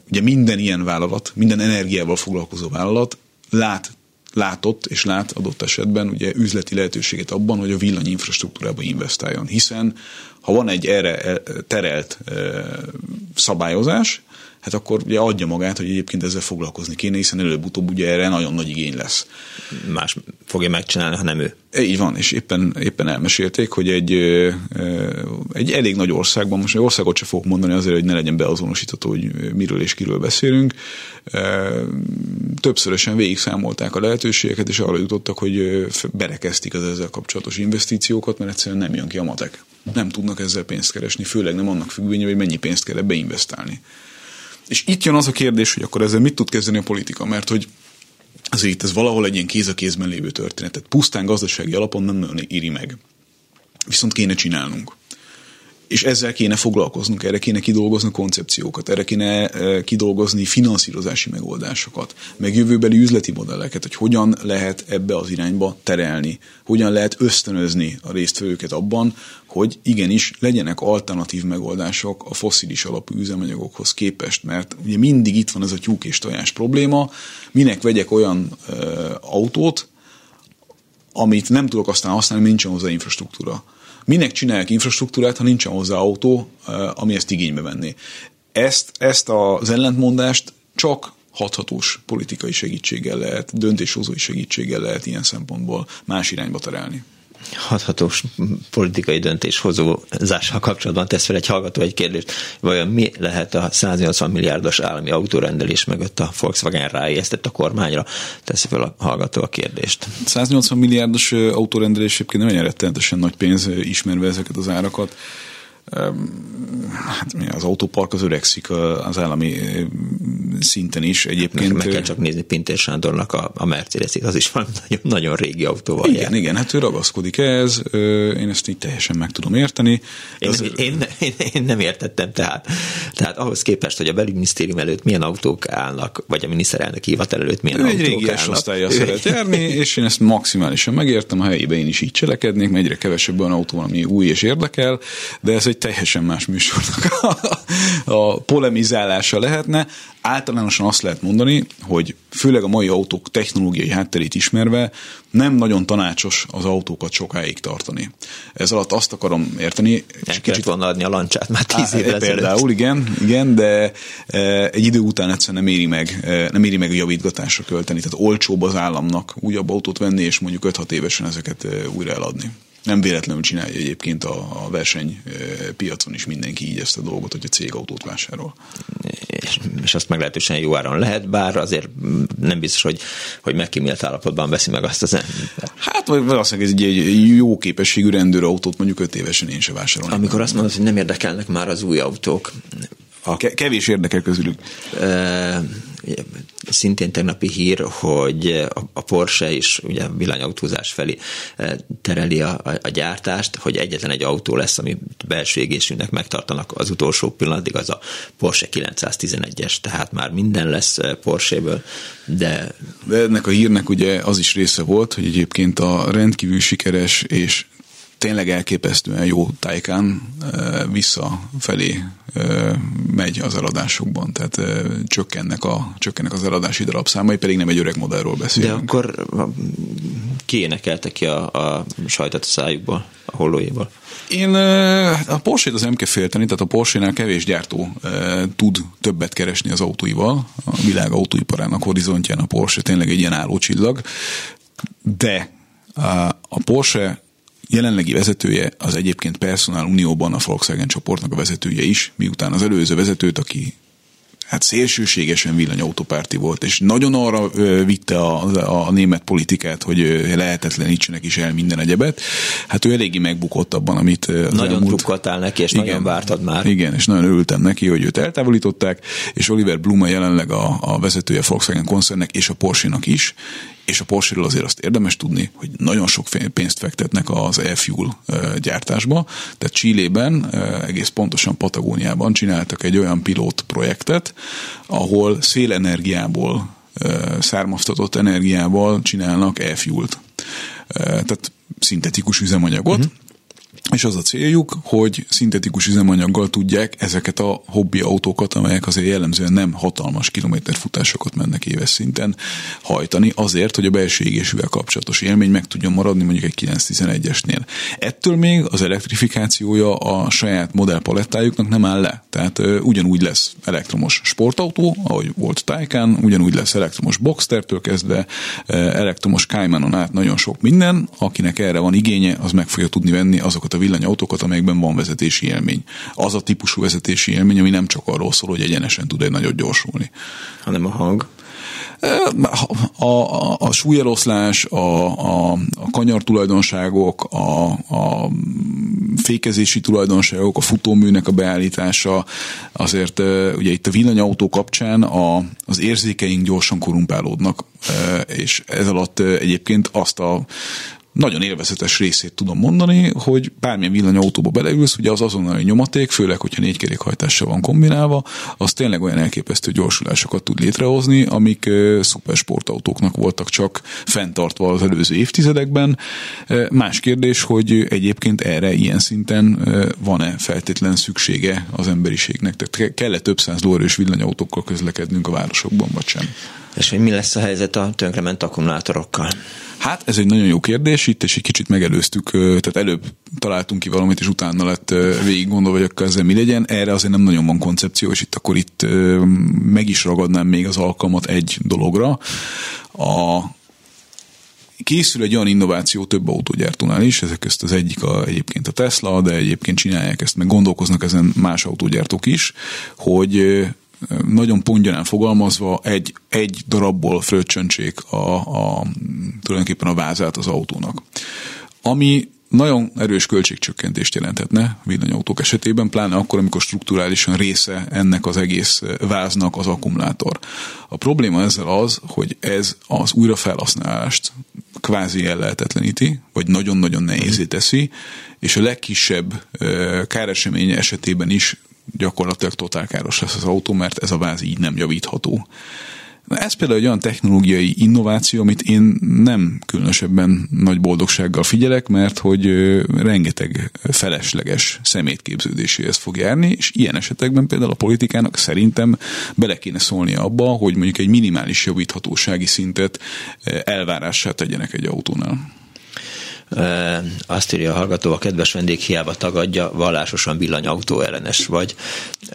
Ugye minden ilyen vállalat, minden energiával foglalkozó vállalat lát látott és lát adott esetben ugye üzleti lehetőséget abban, hogy a villany infrastruktúrába investáljon. Hiszen ha van egy erre terelt szabályozás, hát akkor ugye adja magát, hogy egyébként ezzel foglalkozni kéne, hiszen előbb-utóbb ugye erre nagyon nagy igény lesz. Más fogja megcsinálni, ha nem ő. E, így van, és éppen, éppen elmesélték, hogy egy, egy elég nagy országban, most egy országot sem fogok mondani azért, hogy ne legyen beazonosítható, hogy miről és kiről beszélünk, többszörösen végig számolták a lehetőségeket, és arra jutottak, hogy berekeztik az ezzel kapcsolatos investíciókat, mert egyszerűen nem jön ki a matek. Nem tudnak ezzel pénzt keresni, főleg nem annak függvénye, hogy mennyi pénzt kell ebbe investálni. És itt jön az a kérdés, hogy akkor ezzel mit tud kezdeni a politika, mert hogy azért itt ez valahol egy ilyen kéz a kézben lévő történet. Tehát pusztán gazdasági alapon nem nagyon éri meg. Viszont kéne csinálnunk és ezzel kéne foglalkoznunk, erre kéne kidolgozni koncepciókat, erre kéne eh, kidolgozni finanszírozási megoldásokat, meg jövőbeli üzleti modelleket, hogy hogyan lehet ebbe az irányba terelni, hogyan lehet ösztönözni a résztvevőket abban, hogy igenis legyenek alternatív megoldások a foszilis alapú üzemanyagokhoz képest, mert ugye mindig itt van ez a tyúk és tojás probléma, minek vegyek olyan ö, autót, amit nem tudok aztán használni, nincsen hozzá infrastruktúra. Minek csinálják infrastruktúrát, ha nincsen hozzá autó, ami ezt igénybe venné? Ezt, ezt az ellentmondást csak hathatós politikai segítséggel lehet, döntéshozói segítséggel lehet ilyen szempontból más irányba terelni hathatós politikai döntéshozózással kapcsolatban tesz fel egy hallgató egy kérdést, vajon mi lehet a 180 milliárdos állami autórendelés mögött a Volkswagen ráérztett a kormányra? Teszi fel a hallgató a kérdést. 180 milliárdos autórendelés egyébként nem olyan rettenetesen nagy pénz, ismerve ezeket az árakat hát az autópark az öregszik az állami szinten is egyébként. Meg, kell csak nézni Pintér Sándornak a, a mercedes az is valami nagyon, nagyon régi autóval Igen, jár. igen, hát ő ragaszkodik ez, én ezt így teljesen meg tudom érteni. Én, az... én, én, én nem értettem, tehát, tehát ahhoz képest, hogy a belügyminisztérium előtt milyen autók állnak, vagy a miniszterelnök hivatal előtt milyen ő autók egy régi állnak. osztálya szeret járni, és én ezt maximálisan megértem, a helyében én is így cselekednék, mert egyre kevesebb olyan autó van, ami új és érdekel, de ez egy teljesen más műsornak a, a polemizálása lehetne. Általánosan azt lehet mondani, hogy főleg a mai autók technológiai hátterét ismerve nem nagyon tanácsos az autókat sokáig tartani. Ez alatt azt akarom érteni. És kicsit volna adni a lancsát már tíz évvel Például, igen, igen, de e, egy idő után egyszerűen nem éri meg, e, nem éri meg a javítgatásra költeni. Tehát olcsóbb az államnak újabb autót venni, és mondjuk 5-6 évesen ezeket e, újra eladni. Nem véletlenül csinálja egyébként a, a versenypiacon is mindenki így ezt a dolgot, hogy a cég autót vásárol. És, és azt meglehetősen jó áron lehet, bár azért nem biztos, hogy, hogy megkímélt állapotban veszi meg azt az ember. Hát valószínűleg ez egy, egy jó képességű rendőrautót mondjuk öt évesen én se vásárolom. Amikor azt mondod, hogy nem érdekelnek már az új autók, a... Kevés érdekel közülük. Szintén tegnapi hír, hogy a Porsche is ugye villanyautózás felé tereli a, a gyártást, hogy egyetlen egy autó lesz, ami belső égésűnek megtartanak az utolsó pillanatig, az a Porsche 911-es, tehát már minden lesz Porsche-ből, de... De ennek a hírnek ugye az is része volt, hogy egyébként a rendkívül sikeres és tényleg elképesztően jó tájkán visszafelé megy az eladásokban, tehát csökkennek, a, csökkennek az eladási darabszámai, pedig nem egy öreg modellről beszélünk. De akkor ki énekelte ki a, a sajtot a szájukból, a hollóéból? Én a Porsche-t az nem kell félteni, tehát a Porsche-nál kevés gyártó tud többet keresni az autóival. A világ autóiparának horizontján a Porsche tényleg egy ilyen állócsillag, de a Porsche jelenlegi vezetője az egyébként Personal Unióban a Volkswagen csoportnak a vezetője is, miután az előző vezetőt, aki hát szélsőségesen villanyautópárti volt, és nagyon arra vitte a, a német politikát, hogy lehetetlenítsenek is el minden egyebet. Hát ő eléggé megbukott abban, amit Nagyon elmúlt... drukkoltál neki, és igen, nagyon vártad már. Igen, és nagyon örültem neki, hogy őt eltávolították, és Oliver Blume jelenleg a, a vezetője Volkswagen koncernnek és a Porsche-nak is, és a porsche azért azt érdemes tudni, hogy nagyon sok pénzt fektetnek az e-fuel gyártásba. Tehát Chile-ben, egész pontosan Patagóniában csináltak egy olyan pilót projektet, ahol szélenergiából származtatott energiával csinálnak e-fuel-t. Tehát szintetikus üzemanyagot, uh-huh és az a céljuk, hogy szintetikus üzemanyaggal tudják ezeket a hobbi autókat, amelyek azért jellemzően nem hatalmas kilométerfutásokat mennek éves szinten hajtani, azért, hogy a belső égésűvel kapcsolatos élmény meg tudjon maradni mondjuk egy 911-esnél. Ettől még az elektrifikációja a saját modellpalettájuknak nem áll le. Tehát uh, ugyanúgy lesz elektromos sportautó, ahogy volt Taycan, ugyanúgy lesz elektromos Boxstertől kezdve, elektromos Caymanon át nagyon sok minden, akinek erre van igénye, az meg fogja tudni venni azokat a villanyautókat, amelyekben van vezetési élmény. Az a típusú vezetési élmény, ami nem csak arról szól, hogy egyenesen tud egy nagyot gyorsulni. Hanem a hang. A, a, a súlyeloszlás, a, a, a kanyar tulajdonságok, a, a fékezési tulajdonságok, a futóműnek a beállítása, azért ugye itt a villanyautó kapcsán a, az érzékeink gyorsan korumpálódnak, és ez alatt egyébként azt a nagyon élvezetes részét tudom mondani, hogy bármilyen villanyautóba beleülsz, ugye az azonnali nyomaték, főleg, hogyha négy kerékhajtással van kombinálva, az tényleg olyan elképesztő gyorsulásokat tud létrehozni, amik uh, szupersportautóknak voltak csak fenntartva az előző évtizedekben. Más kérdés, hogy egyébként erre ilyen szinten van-e feltétlen szüksége az emberiségnek? Tehát kell-e több száz lóerős villanyautókkal közlekednünk a városokban, vagy sem? És hogy mi lesz a helyzet a tönkrement akkumulátorokkal? Hát ez egy nagyon jó kérdés, itt és egy kicsit megelőztük, tehát előbb találtunk ki valamit, és utána lett végig gondolva, hogy akkor ezzel mi legyen. Erre azért nem nagyon van koncepció, és itt akkor itt meg is ragadnám még az alkalmat egy dologra. A, készül egy olyan innováció több autógyártónál is, ezek közt az egyik a, egyébként a Tesla, de egyébként csinálják ezt, meg gondolkoznak ezen más autógyártók is, hogy nagyon pontgyanán fogalmazva egy, egy darabból fröccsöntsék a, a, tulajdonképpen a vázát az autónak. Ami nagyon erős költségcsökkentést jelenthetne villanyautók esetében, pláne akkor, amikor strukturálisan része ennek az egész váznak az akkumulátor. A probléma ezzel az, hogy ez az újrafelhasználást kvázi ellehetetleníti, vagy nagyon-nagyon nehézé teszi, és a legkisebb káresemény esetében is gyakorlatilag totálkáros lesz az autó, mert ez a váz így nem javítható. Ez például egy olyan technológiai innováció, amit én nem különösebben nagy boldogsággal figyelek, mert hogy rengeteg felesleges szemétképződéséhez fog járni, és ilyen esetekben például a politikának szerintem bele kéne szólni abba, hogy mondjuk egy minimális javíthatósági szintet elvárását tegyenek egy autónál. Azt írja a hallgató, a kedves vendég hiába tagadja, vallásosan villanyautó ellenes vagy.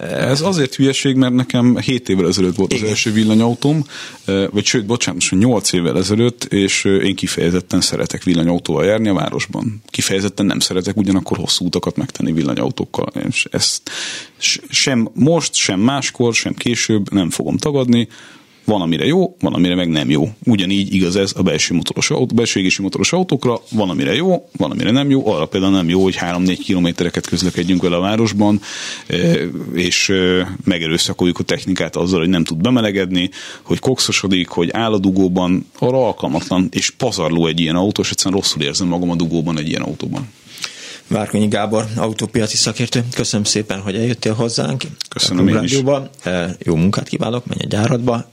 Ez azért hülyeség, mert nekem 7 évvel ezelőtt volt Igen. az első villanyautóm, vagy sőt, bocsánat, most 8 évvel ezelőtt, és én kifejezetten szeretek villanyautóval járni a városban. Kifejezetten nem szeretek ugyanakkor hosszú utakat megtenni villanyautókkal. És ezt sem most, sem máskor, sem később nem fogom tagadni van, amire jó, van, amire meg nem jó. Ugyanígy igaz ez a belső, motoros autó, belső égési motoros autókra, van, amire jó, van, amire nem jó. Arra például nem jó, hogy 3-4 kilométereket közlekedjünk vele a városban, e, és e, megerőszakoljuk a technikát azzal, hogy nem tud bemelegedni, hogy kokszosodik, hogy áll a dugóban, arra alkalmatlan, és pazarló egy ilyen autó, és egyszerűen rosszul érzem magam a dugóban egy ilyen autóban. Várkonyi Gábor, autópiaci szakértő. Köszönöm szépen, hogy eljöttél hozzánk. Köszönöm én is. E, jó munkát kívánok, menj a gyáratba,